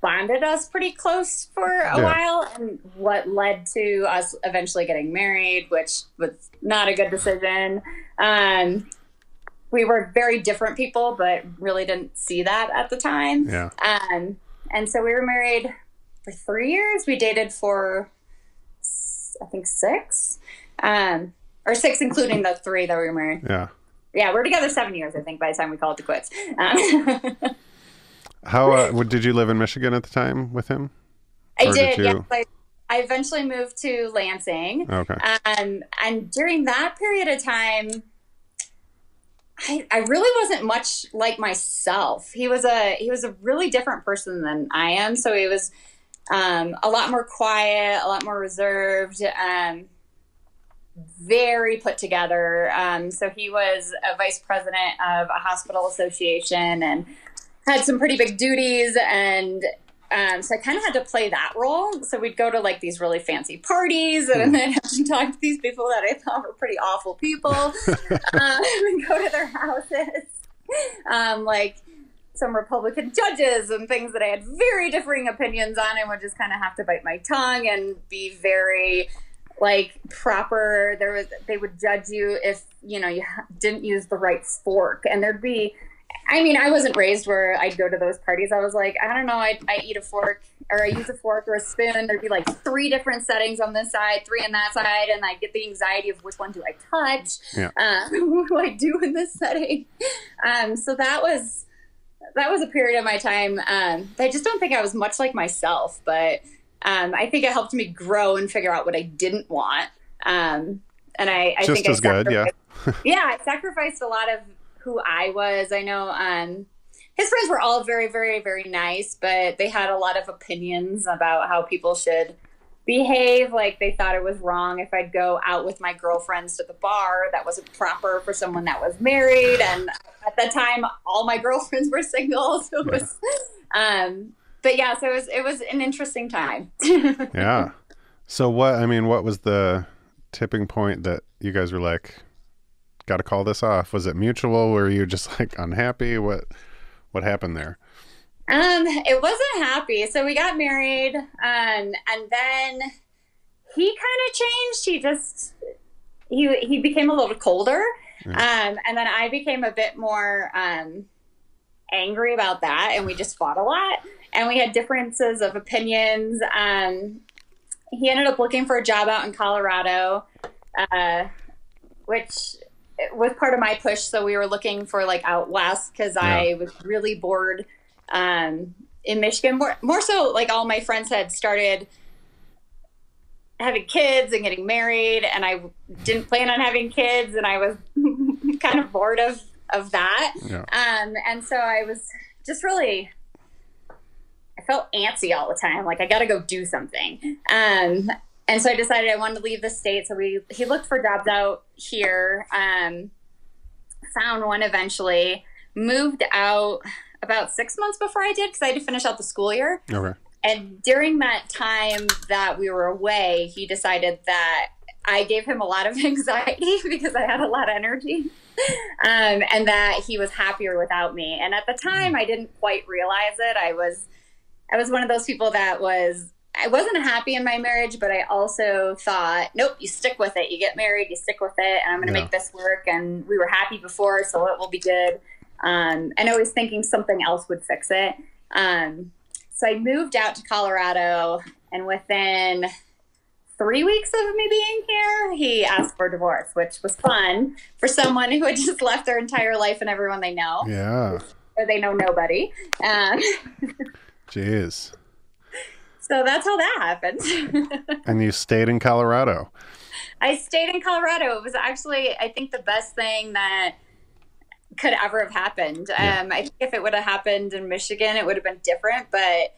bonded us pretty close for a Yeah. while and what led to us eventually getting married which was not a good decision. Um, we were very different people but really didn't see that at the time. Yeah. um, and so we were married for three years. We dated for I think six. Um, or six including the three that we were married Yeah. yeah we're together seven years i think by the time we called it quits um, How uh, did you live in Michigan at the time with him? I Or did. did yes. I, I eventually moved to Lansing. Okay. Um, and during that period of time, I, I really wasn't much like myself. He was a he was a really different person than I am. So he was um, a lot more quiet, a lot more reserved, um, very put together. Um, so he was a vice president of a hospital association and had some pretty big duties and um, so I kind of had to play that role. So we'd go to like these really fancy parties, and then have to talk to these people that I thought were pretty awful people. um, and go to their houses, um, like some Republican judges and things that I had very differing opinions on, and would just kind of have to bite my tongue and be very like proper. There was they would judge you if you know you didn't use the right fork, and there'd be I mean, I wasn't raised where I'd go to those parties. I was like, I don't know, I, I eat a fork or I use a fork or a spoon. There'd be like three different settings on this side, three on that side, and I get the anxiety of which one do I touch? Yeah. Uh, what do I do in this setting? Um, so that was that was a period of my time. Um, I just don't think I was much like myself, but um, I think it helped me grow and figure out what I didn't want. Um, and I, I Just think I as good, yeah. yeah, I sacrificed a lot of who I was. I know um, his friends were all very, very, very nice, but they had a lot of opinions about how people should behave. Like they thought it was wrong if I'd go out with my girlfriends to the bar. That wasn't proper for someone that was married. And at that time, all my girlfriends were single. So it was, um, but yeah, so it was, it was an interesting time. Yeah. So what? I mean, what was the tipping point that you guys were like, got to call this off? Was it mutual? Were you just like unhappy? What? What happened there? Um, it wasn't happy. So we got married, um, and then he kind of changed. He just he he became a little colder, um, and then I became a bit more um, angry about that, and we just fought a lot, and we had differences of opinions. Um, he ended up looking for a job out in Colorado, uh, which was part of my push. So we were looking for like out west because I was really bored um, in Michigan. More, more so, like all my friends had started having kids and getting married, and I didn't plan on having kids, and I was kind of bored of of that. Yeah. Um, and so I was just really, I felt antsy all the time. Like I got to go do something. Um, and so I decided I wanted to leave the state. So we he looked for jobs out here. Um, found one eventually. Moved out about six months before I did because I had to finish out the school year. Okay. And during that time that we were away, he decided that I gave him a lot of anxiety because I had a lot of energy. Um, and that he was happier without me. And at the time, I didn't quite realize it. I was, I was one of those people that was, I wasn't happy in my marriage, but I also thought, nope, you stick with it. You get married, you stick with it, and I'm going to Yeah. make this work. And we were happy before, so it will be good. Um, and always thinking something else would fix it. Um, so I moved out to Colorado, and within three weeks of me being here, he asked for divorce, which was fun for someone who had just left their entire life and everyone they know, Yeah. or they know nobody. Um, Jeez. so that's how that happened. And you stayed in Colorado. I stayed in Colorado. It was actually, I think, the best thing that could ever have happened. Yeah. Um, I think if it would have happened in Michigan, it would have been different. But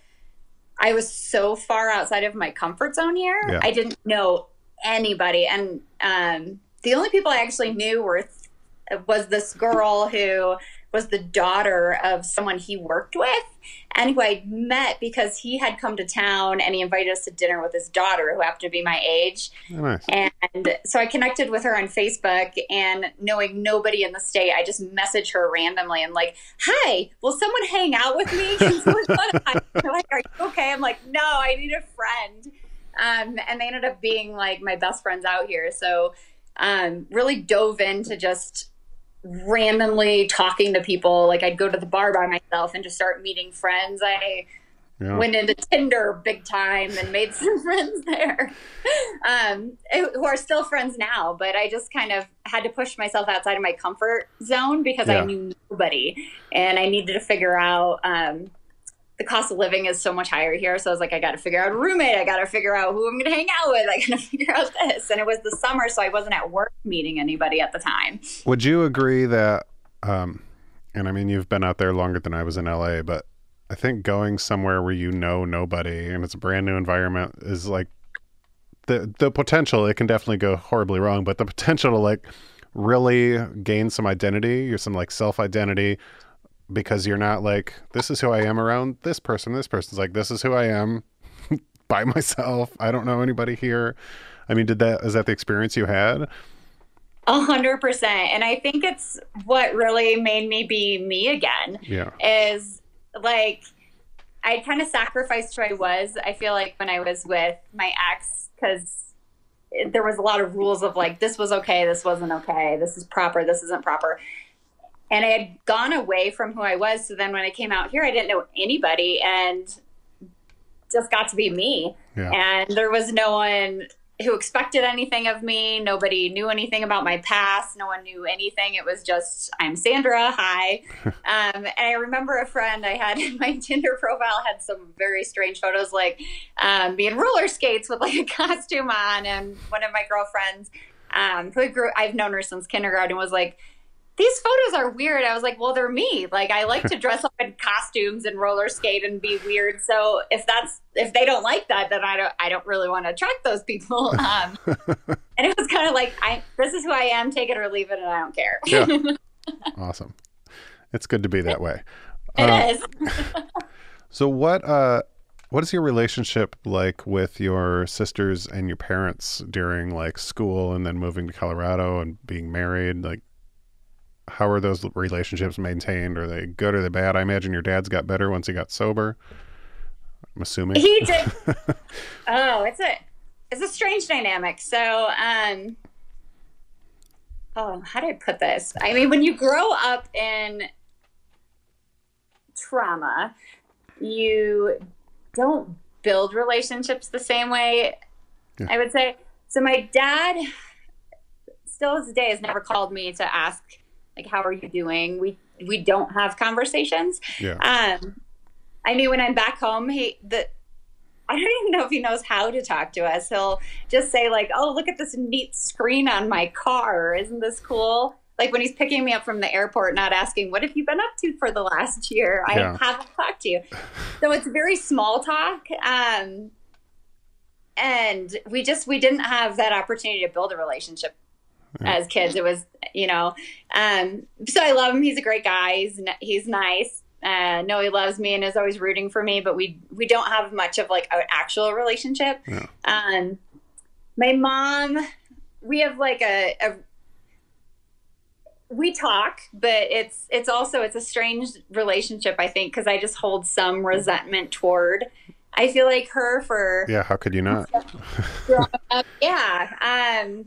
I was so far outside of my comfort zone here. Yeah. I didn't know anybody, and um, the only people I actually knew were was this girl who was the daughter of someone he worked with and who I met because he had come to town and he invited us to dinner with his daughter, who happened to be my age. Oh, nice. And so I connected with her on Facebook, and knowing nobody in the state, I just messaged her randomly and like, "Hi, will someone hang out with me?" Like, "Are you okay?" I'm like, "No, I need a friend." Um, and they ended up being like my best friends out here. So um, really dove into just randomly talking to people. Like I'd go to the bar by myself and just start meeting friends. I yeah. went into Tinder big time and made some friends there, um, who are still friends now. But I just kind of had to push myself outside of my comfort zone because yeah. I knew nobody, and I needed to figure out. Um, the cost of living is so much higher here. So I was like, I got to figure out a roommate. I got to figure out who I'm going to hang out with. I got to figure out this. And it was the summer, so I wasn't at work meeting anybody at the time. Would you agree that, um, and I mean, you've been out there longer than I was in LA, but I think going somewhere where you know nobody and it's a brand new environment is like the the potential. It can definitely go horribly wrong, but the potential to like really gain some identity, or some like self identity, because you're not like this is who I am around this person. This person's like this is who I am by myself. I don't know anybody here. I mean, did that is that the experience you had? A hundred percent. And I think it's what really made me be me again. Yeah. Is like I kind of sacrificed who I was. I feel like when I was with my ex, because there was a lot of rules of like this was okay, this wasn't okay, this is proper, this isn't proper and I had gone away from who I was. So then when I came out here, I didn't know anybody and just got to be me. Yeah. And there was no one who expected anything of me. Nobody knew anything about my past. No one knew anything. It was just, I'm Sandra. Hi. um, and I remember a friend I had in my Tinder profile had some very strange photos, like um, being roller skates with like a costume on. And one of my girlfriends, um, who grew, I've known her since kindergarten, was like, these photos are weird. I was like, well, they're me. Like, I like to dress up in costumes and roller skate and be weird. So if that's if they don't like that, then I don't I don't really want to attract those people. Um, and it was kind of like, I this is who I am. Take it or leave it, and I don't care. yeah. Awesome. It's good to be that way. It uh, is. so what uh what is your relationship like with your sisters and your parents during like school and then moving to Colorado and being married? Like how are those relationships maintained? Are they good or they bad? I imagine your dad's got better once he got sober. I'm assuming he did. oh, it's a it's a strange dynamic. So, um, oh, how do I put this? I mean, when you grow up in trauma, you don't build relationships the same way. Yeah. I would say. So, my dad, still to this day, has never called me to ask like how are you doing we we don't have conversations yeah um i mean when i'm back home he the I don't even know if he knows how to talk to us. He'll just say like, "Oh, look at this neat screen on my car. Isn't this cool?" Like when he's picking me up from the airport, not asking, "What have you been up to for the last year?" Yeah. I haven't talked to you. So it's very small talk. Um, and we just we didn't have that opportunity to build a relationship yeah. as kids. It was, you know, um, so I love him. He's a great guy. He's, he's nice. Uh, know he loves me and is always rooting for me, but we, we don't have much of like an actual relationship. Yeah. Um, my mom, we have like a, a we talk but it's it's also it's a strange relationship i think because i just hold some resentment toward i feel like her for yeah how could you not yeah um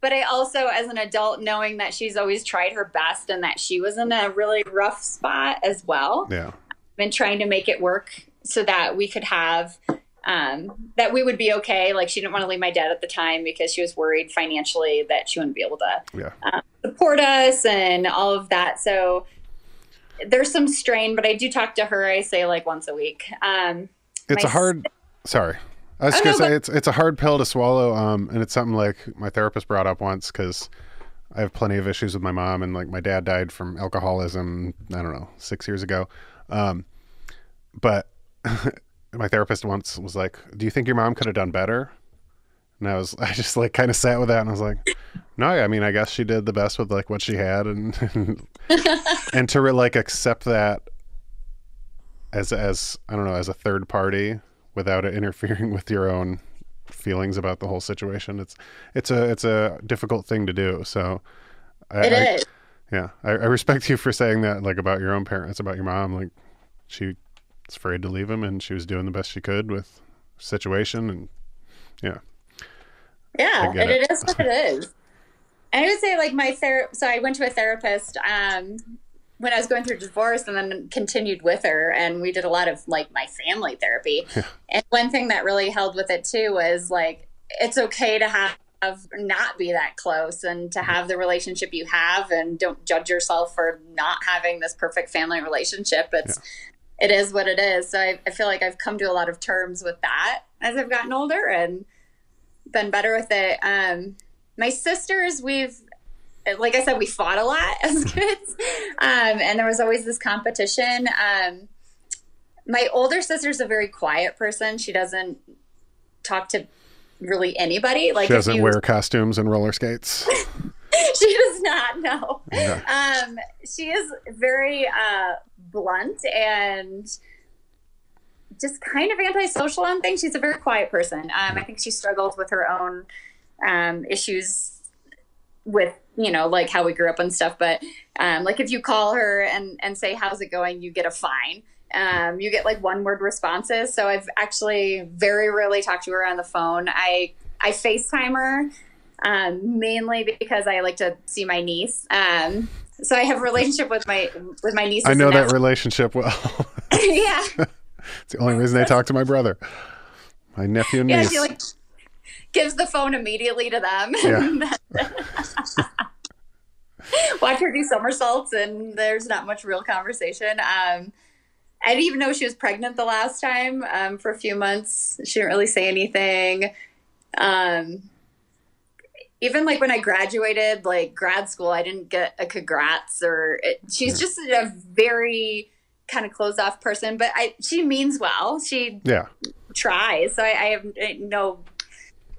but I also, as an adult, knowing that she's always tried her best and that she was in a really rough spot as well. Yeah. Been trying to make it work so that we could have um, that we would be okay. Like she didn't want to leave my dad at the time because she was worried financially that she wouldn't be able to yeah. um, support us and all of that. So there's some strain, but I do talk to her. I say like once a week. Um, it's a hard. Sorry. I was gonna say it's it's a hard pill to swallow, um, and it's something like my therapist brought up once because I have plenty of issues with my mom, and like my dad died from alcoholism. I don't know, six years ago, um, but my therapist once was like, "Do you think your mom could have done better?" And I was, I just like kind of sat with that and I was like, no, I mean, I guess she did the best with like what she had and, and to re- like accept that as, as, I don't know, as a third party without it interfering with your own feelings about the whole situation. It's, it's a, it's a difficult thing to do. So I, it is. I, yeah. I, I respect you for saying that, like about your own parents, about your mom, like she was afraid to leave him and she was doing the best she could with situation and yeah. Yeah, and it. it is what it is. I would say like my ther so I went to a therapist um when I was going through divorce and then continued with her and we did a lot of like my family therapy. Yeah. And one thing that really held with it too was like it's okay to have not be that close and to have the relationship you have and don't judge yourself for not having this perfect family relationship. It's yeah. it is what it is. So I, I feel like I've come to a lot of terms with that as I've gotten older and been better with it. Um, my sisters, we've, like I said, we fought a lot as kids, um, and there was always this competition. Um, my older sister's a very quiet person. She doesn't talk to really anybody. Like she doesn't you, wear costumes and roller skates. she does not. No. Um, she is very uh, blunt and just kind of antisocial on things. She's a very quiet person. Um, I think she struggles with her own um, issues with you know like how we grew up and stuff. But um, like if you call her and and say how's it going, you get a fine. Um, you get like one word responses. So I've actually very rarely talked to her on the phone. I I FaceTime her um, mainly because I like to see my niece. Um, so I have a relationship with my with my niece. I know that relationship well. yeah. it's the only reason I talk to my brother, my nephew and niece. Yeah, she like gives the phone immediately to them. Yeah. Watch her do somersaults, and there's not much real conversation. Um, I didn't even know she was pregnant the last time um, for a few months. She didn't really say anything. Um, even like when I graduated, like grad school, I didn't get a congrats or it, she's just a very kind of closed off person, but I she means well. She yeah tries. So I, I have no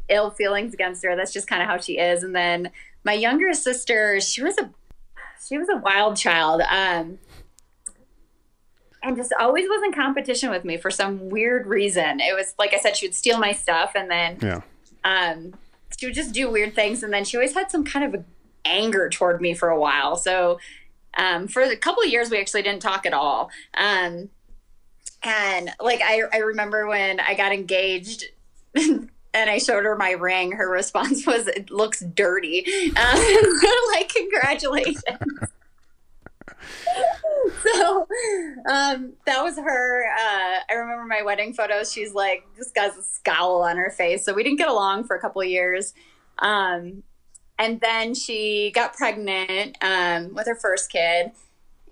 ill feelings against her. That's just kind of how she is. And then my younger sister, she was a she was a wild child. Um, and just always was in competition with me for some weird reason. It was like I said, she would steal my stuff, and then yeah. um, she would just do weird things, and then she always had some kind of anger toward me for a while. So um, for a couple of years, we actually didn't talk at all. Um, and like I, I remember when I got engaged. and I showed her my ring. Her response was, "It looks dirty." Um, like, congratulations. so um, that was her. Uh, I remember my wedding photos. She's like, just got a scowl on her face. So we didn't get along for a couple years. Um, and then she got pregnant um, with her first kid,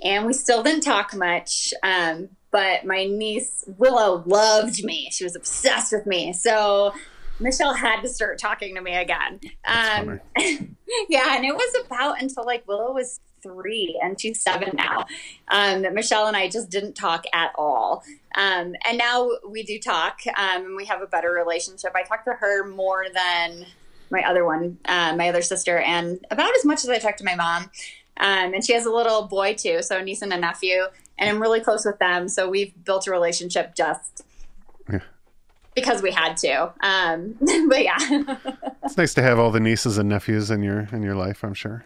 and we still didn't talk much. Um, but my niece Willow loved me; she was obsessed with me. So Michelle had to start talking to me again. Um, yeah, and it was about until like Willow was three and she's seven now. Um, Michelle and I just didn't talk at all. Um, and now we do talk um, and we have a better relationship. I talk to her more than my other one, uh, my other sister, and about as much as I talk to my mom. Um, and she has a little boy too, so niece and a nephew, and I'm really close with them. So we've built a relationship just. Because we had to. Um, but yeah, it's nice to have all the nieces and nephews in your in your life. I'm sure.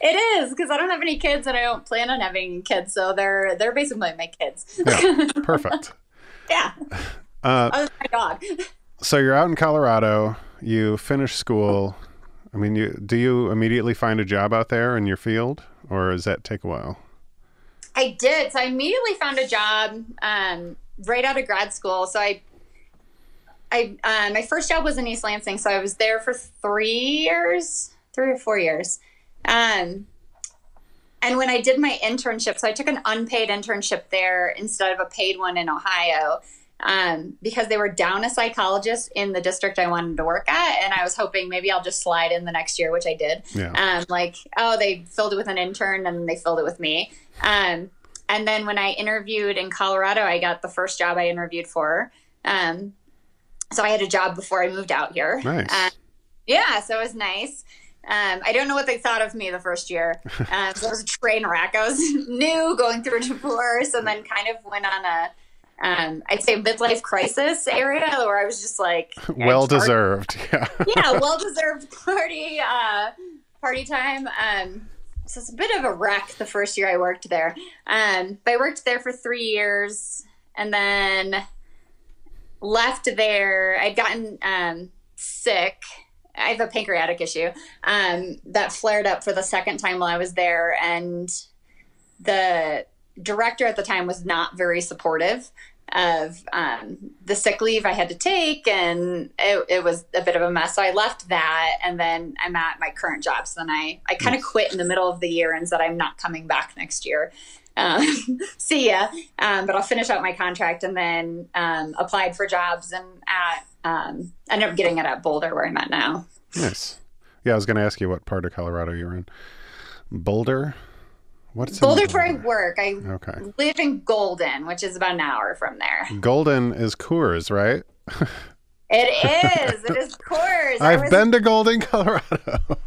It is because I don't have any kids and I don't plan on having kids, so they're they're basically my kids. yeah, perfect. yeah. Uh, oh, my dog. So you're out in Colorado you finish school. I mean, you, do you immediately find a job out there in your field, or does that take a while? I did. So I immediately found a job um, right out of grad school. So I, I uh, my first job was in East Lansing. So I was there for three years, three or four years. Um, and when I did my internship, so I took an unpaid internship there instead of a paid one in Ohio um, because they were down a psychologist in the district I wanted to work at. And I was hoping maybe I'll just slide in the next year, which I did. Yeah. Um, like, oh, they filled it with an intern and they filled it with me. Um, and then when I interviewed in Colorado, I got the first job I interviewed for. Um, so I had a job before I moved out here. Nice. Uh, yeah, so it was nice. Um, I don't know what they thought of me the first year. Um, so it was a train wreck. I was new, going through a divorce, and then kind of went on a, um, I'd say midlife crisis area where I was just like, well deserved. Yeah. yeah, well deserved party, uh, party time. Um, so it's a bit of a wreck the first year I worked there. Um, but I worked there for three years, and then left there. I'd gotten um, sick. I have a pancreatic issue um, that flared up for the second time while I was there, and the director at the time was not very supportive of um, the sick leave I had to take, and it, it, was a bit of a mess. So I left that, and then I'm at my current job. So then I, I kind of quit in the middle of the year and said I'm not coming back next year. Um, see ya. Um, but I'll finish out my contract and then um, applied for jobs and at um, ended up getting it at Boulder where I'm at now. Nice. Yeah, I was going to ask you what part of Colorado you're in. Boulder. What's Boulder's where I work. I okay. live in Golden, which is about an hour from there. Golden is Coors, right? it is. It is Coors. I've was... been to Golden, Colorado.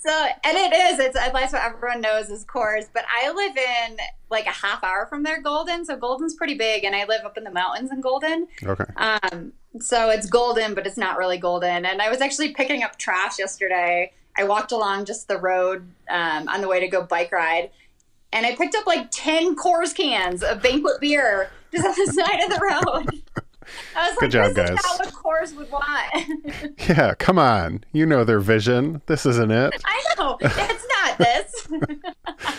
so, and it is. It's that's what everyone knows is Coors. But I live in like a half hour from there, Golden. So Golden's pretty big, and I live up in the mountains in Golden. Okay. Um. So it's Golden, but it's not really Golden. And I was actually picking up trash yesterday I walked along just the road um, on the way to go bike ride, and I picked up like ten Coors cans of banquet beer just on the side of the road. Good like, job, guys. what Coors would want. yeah, come on. You know their vision. This isn't it. I know. It's not this.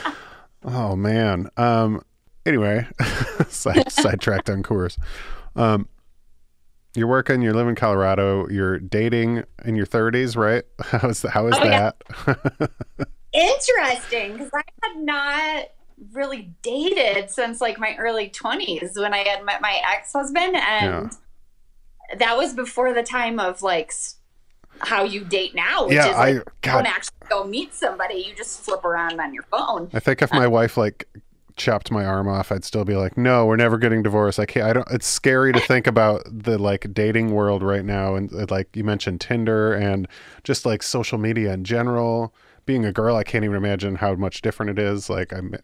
oh man. Um. Anyway, side sidetracked on Coors. Um you're working, you live in Colorado, you're dating in your 30s, right? How's how is oh, that? Yeah. Interesting, because I had not really dated since like my early 20s when I had met my ex husband, and yeah. that was before the time of like how you date now, which yeah, is like, I don't actually go meet somebody, you just flip around on your phone. I think if my um, wife like chopped my arm off, I'd still be like, no, we're never getting divorced. I can't, I don't, it's scary to think about the like dating world right now. And uh, like you mentioned Tinder and just like social media in general. Being a girl, I can't even imagine how much different it is. Like I'm,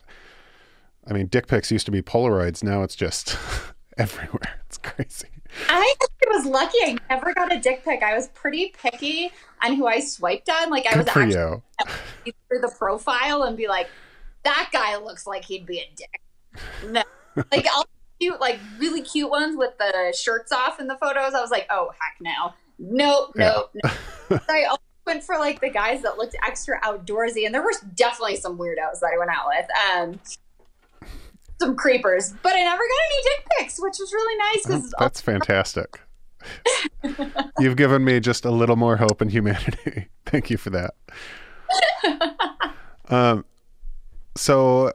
I mean, dick pics used to be Polaroids. Now it's just everywhere. It's crazy. I was lucky. I never got a dick pic. I was pretty picky on who I swiped on. Like I Good was actually you. through the profile and be like, that guy looks like he'd be a dick. No. like all cute, like really cute ones with the shirts off in the photos. I was like, oh heck no. Nope, nope, yeah. no. so I went for like the guys that looked extra outdoorsy, and there were definitely some weirdos that I went out with. Um, some creepers, but I never got any dick pics, which was really nice. Because that's fantastic. You've given me just a little more hope in humanity. Thank you for that. Um, so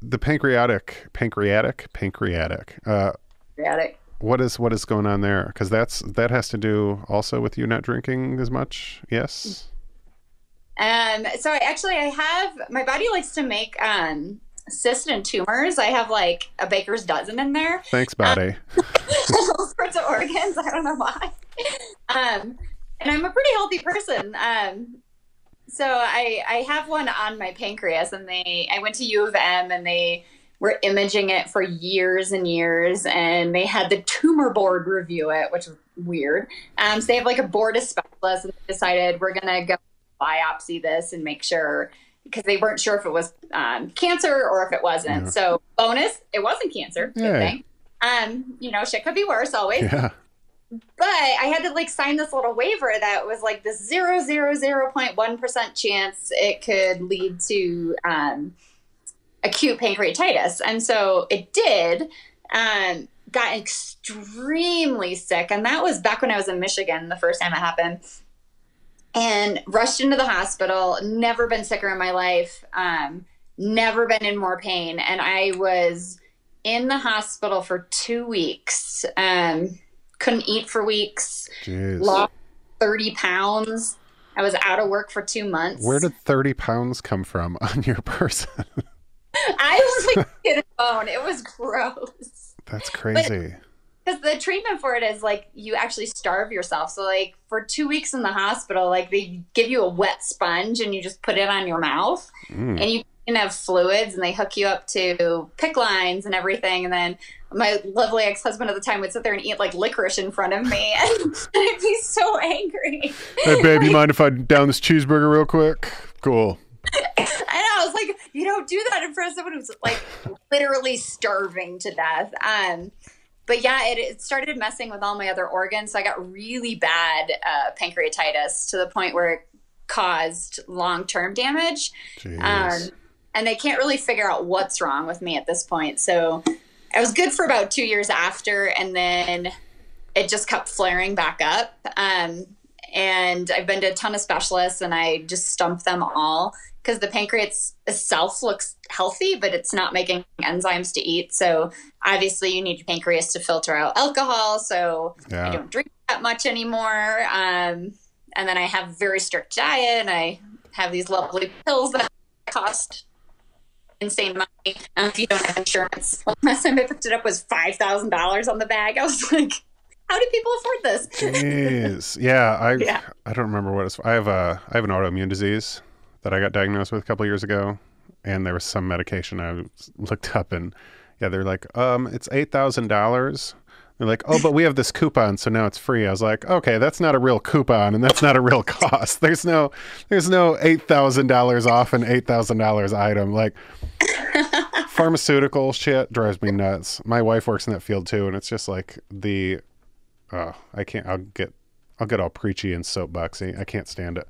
the pancreatic, pancreatic, pancreatic. Uh, pancreatic. What is what is going on there? Because that's that has to do also with you not drinking as much. Yes. Um. So I actually I have my body likes to make um cysts and tumors. I have like a baker's dozen in there. Thanks, body. Um, all sorts of organs. I don't know why. Um, and I'm a pretty healthy person. Um, so I I have one on my pancreas, and they I went to U of M, and they were imaging it for years and years, and they had the tumor board review it, which was weird. Um, so they have like a board of specialists, and they decided we're gonna go biopsy this and make sure because they weren't sure if it was um, cancer or if it wasn't. Yeah. So bonus, it wasn't cancer. Good. Um, you know, shit could be worse always. Yeah but I had to like sign this little waiver that was like this zero zero zero point one percent chance it could lead to um, acute pancreatitis, and so it did. Um, got extremely sick, and that was back when I was in Michigan the first time it happened. And rushed into the hospital. Never been sicker in my life. Um, never been in more pain, and I was in the hospital for two weeks. Um, couldn't eat for weeks, Jeez. lost 30 pounds. I was out of work for two months. Where did 30 pounds come from on your person? I was like in a bone. It was gross. That's crazy. Because the treatment for it is like you actually starve yourself. So like for two weeks in the hospital, like they give you a wet sponge and you just put it on your mouth, Mm. and you can have fluids, and they hook you up to PICC lines and everything, and then my lovely ex husband at the time would sit there and eat like licorice in front of me, and I'd be so angry. Hey, babe, you mind if I down this cheeseburger real quick? Cool. I know. I was like, you don't do that in front of someone who's like literally starving to death. Um, but yeah, it, it started messing with all my other organs. So I got really bad uh, pancreatitis to the point where it caused long term damage. Um, and they can't really figure out what's wrong with me at this point. So I was good for about two years after, and then it just kept flaring back up. Um, and I've been to a ton of specialists, and I just stump them all because the pancreas itself looks healthy, but it's not making enzymes to eat. So obviously, you need your pancreas to filter out alcohol. So yeah. I don't drink that much anymore. Um, and then I have very strict diet, and I have these lovely pills that cost insane money. Um, if you don't have insurance, last time I picked it up was five thousand dollars on the bag. I was like, how do people afford this? Jeez. Yeah, I Yeah. I don't remember what it's. I have a I have an autoimmune disease that I got diagnosed with a couple years ago, and there was some medication I looked up, and yeah, they're like, um, it's eight thousand dollars. They're like, oh, but we have this coupon, so now it's free. I was like, okay, that's not a real coupon, and that's not a real cost. There's no, there's no eight thousand dollars off an eight thousand dollars item. Like, pharmaceutical shit drives me nuts. My wife works in that field too, and it's just like the, oh, I can't. I'll get, I'll get all preachy and soapboxy. I can't stand it.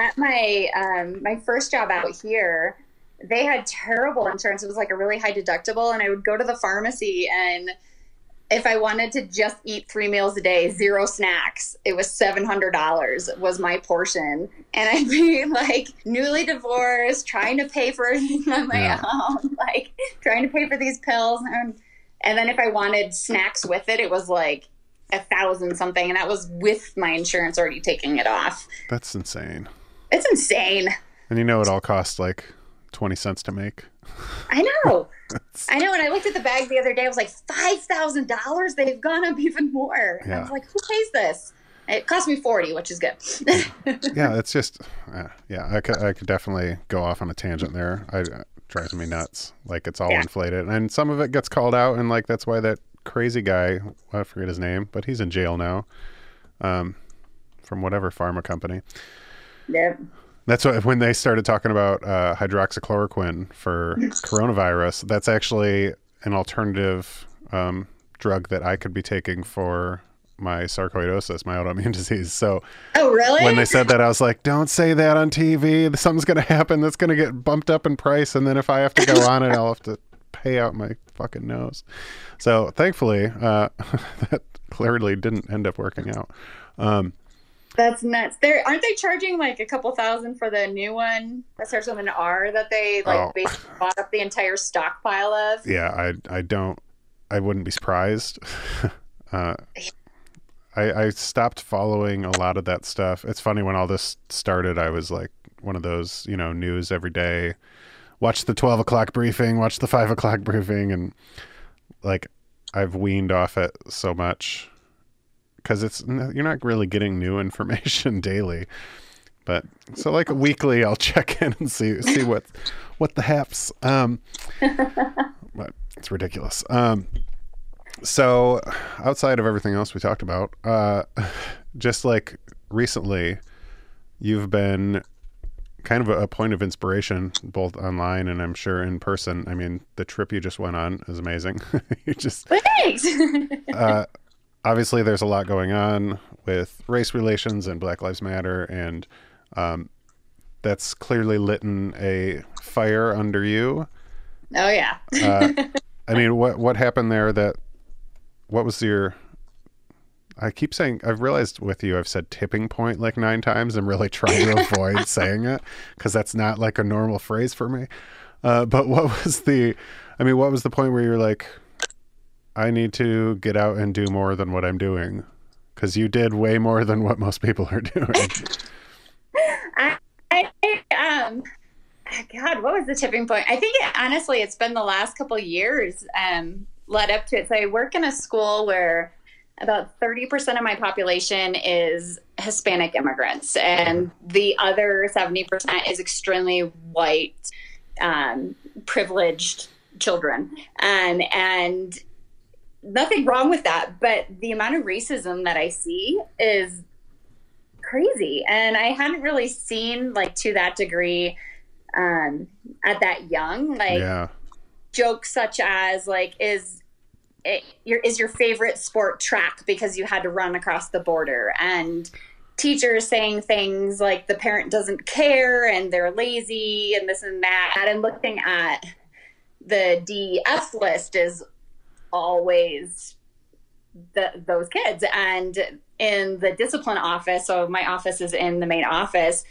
At my um, my first job out here, they had terrible insurance. It was like a really high deductible, and I would go to the pharmacy and. If I wanted to just eat three meals a day, zero snacks, it was seven hundred dollars was my portion, and I'd be like newly divorced, trying to pay for everything on my Yeah. own, like trying to pay for these pills, and and then if I wanted snacks with it, it was like a thousand something, and that was with my insurance already taking it off. That's insane. It's insane. And you know, it all costs like twenty cents to make. I know. I know. And I looked at the bag the other day. I was like, five thousand dollars. They've gone up even more. And I was like, who pays this? It cost me forty, which is good. yeah, it's just, uh, yeah, I could, I could definitely go off on a tangent there. I, it drives me nuts. Like it's all Yeah. inflated, and some of it gets called out, and like that's why that crazy guy, I forget his name, but he's in jail now, um, from whatever pharma company. yep. That's what when they started talking about uh, hydroxychloroquine for coronavirus. That's actually an alternative um, drug that I could be taking for my sarcoidosis, my autoimmune disease. So Oh, really? when they said that, I was like, "Don't say that on TV. Something's going to happen. That's going to get bumped up in price, and then if I have to go on it, I'll have to pay out my fucking nose." So thankfully, uh, that clearly didn't end up working out. Um, That's nuts. They're aren't they charging like a couple thousand for the new one that starts with an R that they like Oh. basically bought up the entire stockpile of? yeah, I I don't, I wouldn't be surprised. uh, I I stopped following a lot of that stuff. It's funny when all this started, I was like one of those, you know, news every day. Watch the twelve o'clock briefing. Watch the five o'clock briefing, and like I've weaned off it so much because it's you're not really getting new information daily. But so like weekly, I'll check in and see see what what the haps. Um, but it's ridiculous. Um, so outside of everything else we talked about, uh, just like recently, you've been kind of a, a point of inspiration, both online and I'm sure in person. I mean, the trip you just went on is amazing. you just Thanks. uh, obviously there's a lot going on with race relations and Black Lives Matter, and um, that's clearly lit in a fire under you. oh yeah. Uh, I mean, what what happened there? That what was your? I keep saying I've realized with you I've said tipping point like nine times. I'm really trying to avoid saying it because that's not like a normal phrase for me. Uh, but what was the? I mean, what was the point where you're like, I need to get out and do more than what I'm doing? Because you did way more than what most people are doing. I, I um God, what was the tipping point? I think it, honestly, it's been the last couple years. Um, led up to it. So I work in a school where about 30% of my population is Hispanic immigrants, and the other 70% is extremely white, um, privileged children. Um, and nothing wrong with that, but the amount of racism that I see is crazy. And I hadn't really seen, like, to that degree um, at that young. Like, Yeah. jokes such as, like, is your is your favorite sport track because you had to run across the border. And teachers saying things like the parent doesn't care and they're lazy and this and that. And looking at the DEF list is always the, those kids. And in the discipline office so my office is in the main office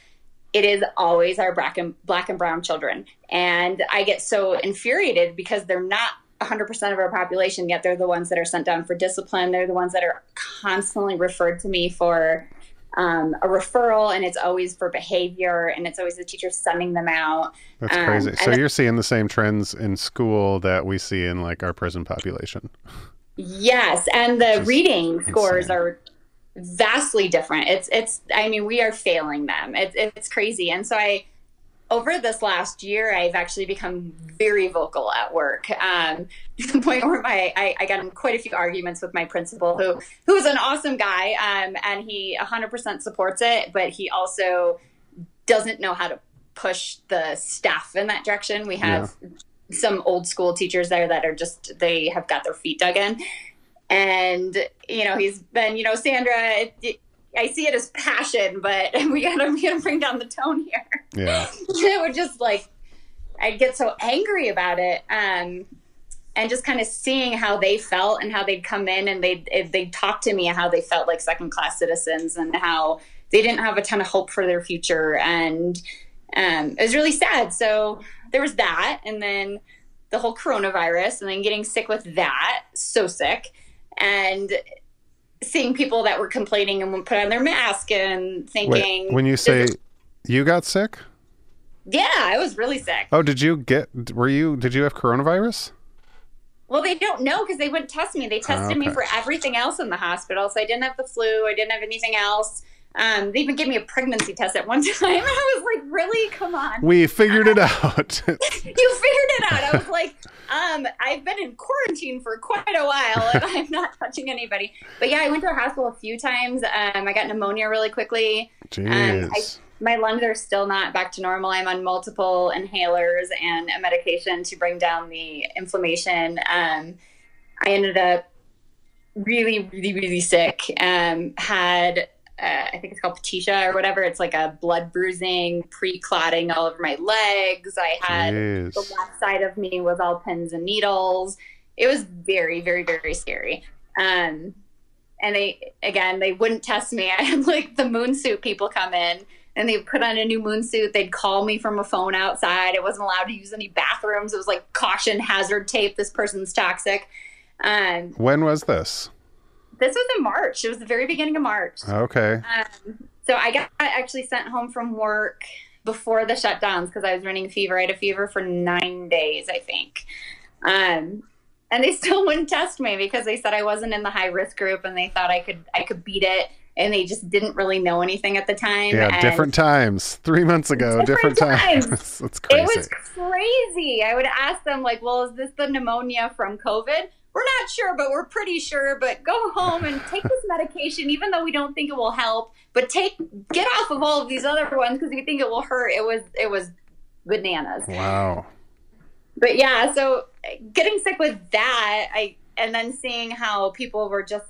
it is always our black and black and brown children. And i get so infuriated because they're not 100% of our population yet they're the ones that are sent down for discipline they're the ones that are constantly referred to me for um, a referral and it's always for behavior and it's always the teacher sending them out That's Um, crazy. So you're seeing the same trends in school that we see in like our prison population. Yes, and the reading scores are vastly different. It's it's I mean we are failing them. It's it's crazy. And so I over this last year I've actually become very vocal at work. Um to the point where my I, I got in quite a few arguments with my principal who who is an awesome guy um and he 100% supports it, but he also doesn't know how to push the staff in that direction. We have some old school teachers there that are just they have got their feet dug in and you know he's been you know sandra it, it, i see it as passion but we gotta, we gotta bring down the tone here. Yeah. it would just like i'd get so angry about it um and just kind of seeing how they felt and how they'd come in and they'd they'd talk to me and how they felt like second class citizens and how they didn't have a ton of hope for their future. And um, it was really sad. So there was that and then the whole coronavirus and then getting sick with that so sick. And seeing people that were complaining and would put on their mask and thinking Wait, when you say you got sick? yeah i was really sick Oh, did you get? Were you? Did you have coronavirus? Well, they don't know because they wouldn't test me. They tested me okay. for everything else in the hospital. So I didn't have the flu. I didn't have anything else. Um, they even gave me a pregnancy test at one time. I was like, really? Come on. We figured it out. You figured it out. I was like, um, I've been in quarantine for quite a while and I'm not touching anybody. But yeah, I went to the hospital a few times. Um, I got pneumonia really quickly. Jeez. I, my lungs are still not back to normal. I'm on multiple inhalers and a medication to bring down the inflammation. Um, I ended up really, really, really sick. Um, had uh, I think it's called Patisha or whatever. It's like a blood bruising, pre-clotting all over my legs. I had Jeez. the left side of me was all pins and needles. It was very, very, very scary. Um, and they again, they wouldn't test me. I had like the moon suit people come in and they put on a new moon suit. They'd call me from a phone outside. I wasn't allowed to use any bathrooms. It was like caution, hazard tape. This person's toxic. Um, When was this? This was in March. It was the very beginning of March. Okay. Um, so I got actually sent home from work before the shutdowns because I was running fever. I had a fever for nine days, I think. Um, and they still wouldn't test me because they said I wasn't in the high risk group and they thought I could I could beat it. And they just didn't really know anything at the time. Yeah, and different times. Three months ago, different, Different times. times. That's It was crazy. I would ask them like, "Well, is this the pneumonia from COVID?" We're not sure, but we're pretty sure. But go home and take this medication, even though we don't think it will help. But take get off of all of these other ones because we think it will hurt. It was it was bananas. Wow. But yeah, so getting sick with that, I and then seeing how people were just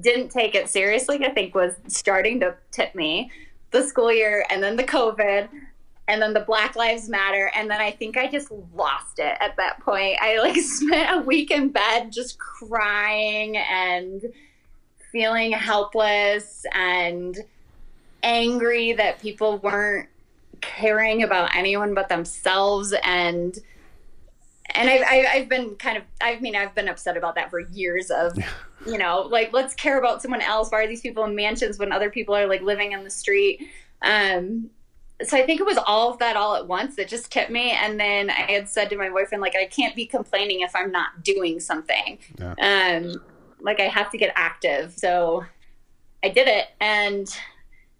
didn't take it seriously, I think was starting to tip me. The school year and then the COVID and then the Black Lives Matter and then I think I just lost it at that point. I like spent a week in bed just crying and feeling helpless and angry that people weren't caring about anyone but themselves. And and I've, I've, I've been kind of i mean i've been upset about that for years of you know like let's care about someone else. Why are these people in mansions when other people are like living in the street? Um so I think it was all of that all at once that just tipped me. And then I had said to my boyfriend, like, I can't be complaining if I'm not doing something. Yeah. Um, like I have to get active. So I did it. And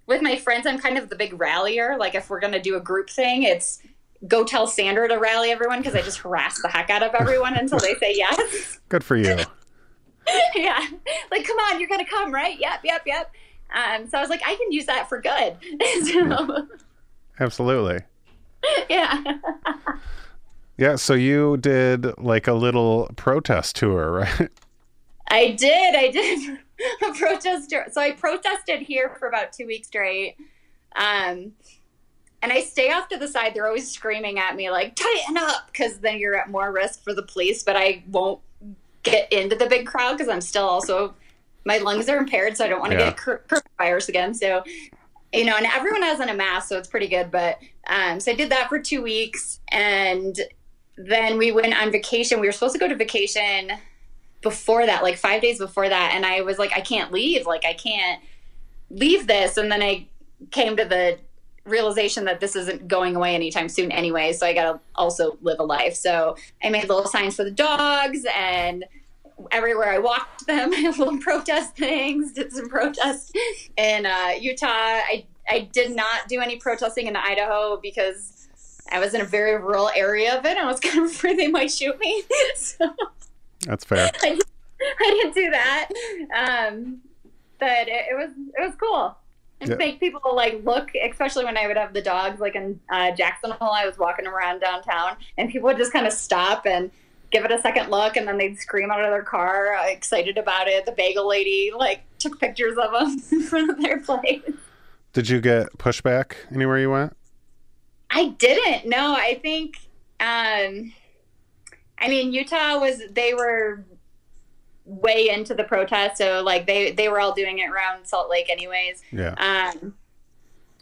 with my friends, I'm kind of the big rallier. Like if we're going to do a group thing, it's go tell Sandra to rally everyone because I just harass the heck out of everyone until they say yes. Good for you. yeah. Like, come on, you're going to come, right? Yep, yep, yep. Um, so I was like, I can use that for good. so, Absolutely. Yeah. yeah. So you did like a little protest tour, right? I did. I did a protest tour. So I protested here for about two weeks straight. Um, and I stay off to the side. They're always screaming at me, like, tighten up, because then you're at more risk for the police. But I won't get into the big crowd because I'm still also, my lungs are impaired. So I don't want to yeah. get coronavirus again. So you know, and everyone has on a mask, so it's pretty good. But um, so I did that for two weeks, and then we went on vacation. We were supposed to go to vacation before that, like five days before that, and I was like, I can't leave, like I can't leave this. And then I came to the realization that this isn't going away anytime soon anyway. So I got to also live a life. So I made little signs for the dogs and everywhere I walked them, little protest things, did some protests in uh, Utah. I, I did not do any protesting in Idaho because I was in a very rural area of it. I was kind of afraid they might shoot me. so That's fair. I, I didn't do that. Um, but it, it, was it was cool. And make people like look, especially when I would have the dogs. Like in uh, Jackson Hole, I was walking around downtown, and people would just kind of stop and give it a second look and then they'd scream out of their car uh, excited about it. The bagel lady like took pictures of them in front of their place. Did you get pushback anywhere you went? I didn't. No i think um i mean utah was they were way into the protest so like they they were all doing it around salt lake anyways. Yeah. Um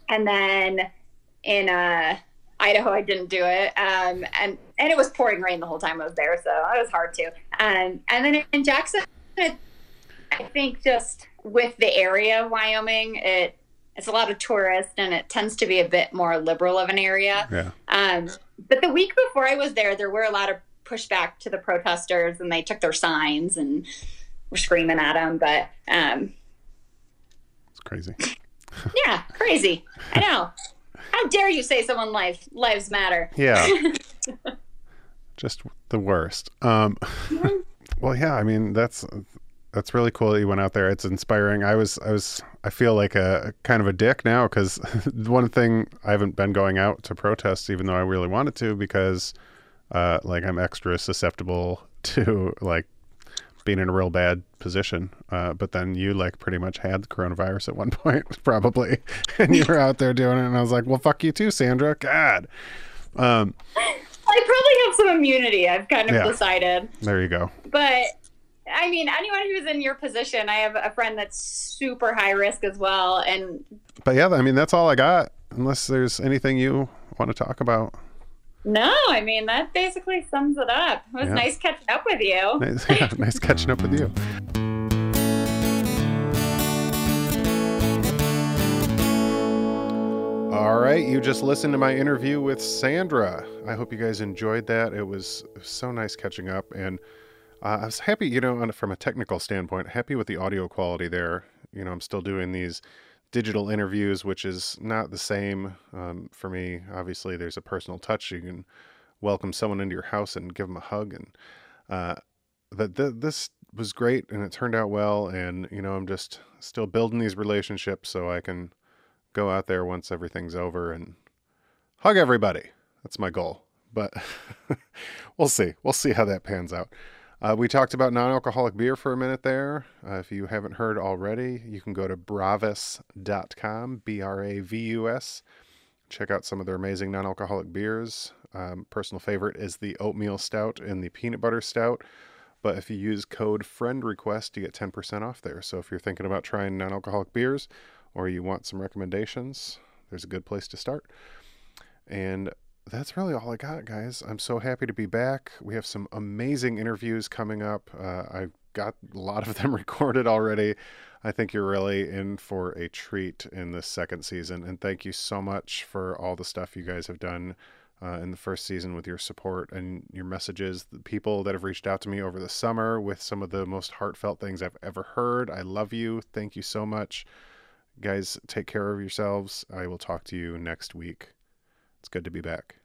and then in uh Idaho, I didn't do it, um, and and it was pouring rain the whole time I was there, so it was hard to. Um, and then in Jackson, I think just with the area of Wyoming, it it's a lot of tourists, and it tends to be a bit more liberal of an area. Yeah. Um, but the week before I was there, there were a lot of pushback to the protesters, and they took their signs and were screaming at them. But um, it's crazy. yeah, crazy. I know. How dare you say someone life lives matter? Yeah. Just the worst. Um, well, yeah. I mean, that's that's really cool that you went out there. It's inspiring. I was I was I feel like a, kind of a dick now because one thing I haven't been going out to protest, even though I really wanted to, because uh, like I'm extra susceptible to like being in a real bad position. Uh, but then you like pretty much had the coronavirus at one point, probably, and you were out there doing it. And I was like, well, fuck you too, Sandra. God. Um, I probably have some immunity. I've kind of yeah, decided. There you go. But I mean, anyone who's in your position, I have a friend that's super high risk as well. And but yeah, I mean, that's all I got. Unless there's anything you want to talk about. No, I mean that basically sums it up. It was yeah. nice catching up with you. Nice, yeah, nice catching up with you. All right, you just listened to my interview with Sandra. I hope you guys enjoyed that. It was so nice catching up, and uh, I was happy, you know, from a technical standpoint, happy with the audio quality there. You know, I'm still doing these digital interviews, which is not the same um, for me. Obviously, there's a personal touch. You can welcome someone into your house and give them a hug, and uh, that th- this was great and it turned out well. And you know, I'm just still building these relationships so I can go out there once everything's over and hug everybody. That's my goal. But we'll see. We'll see how that pans out. Uh, we talked about non alcoholic beer for a minute there. Uh, if you haven't heard already, you can go to bravus.com, B R A V U S. Check out some of their amazing non alcoholic beers. Um, personal favorite is the oatmeal stout and the peanut butter stout. But if you use code friend request, you get 10% off there. So if you're thinking about trying non alcoholic beers or you want some recommendations, there's a good place to start. And that's really all I got, guys. I'm so happy to be back. We have some amazing interviews coming up. Uh, I got a lot of them recorded already. I think you're really in for a treat in this second season. And thank you so much for all the stuff you guys have done uh, in the first season with your support and your messages. The people that have reached out to me over the summer with some of the most heartfelt things I've ever heard. I love you. Thank you so much. Guys, take care of yourselves. I will talk to you next week. It's good to be back.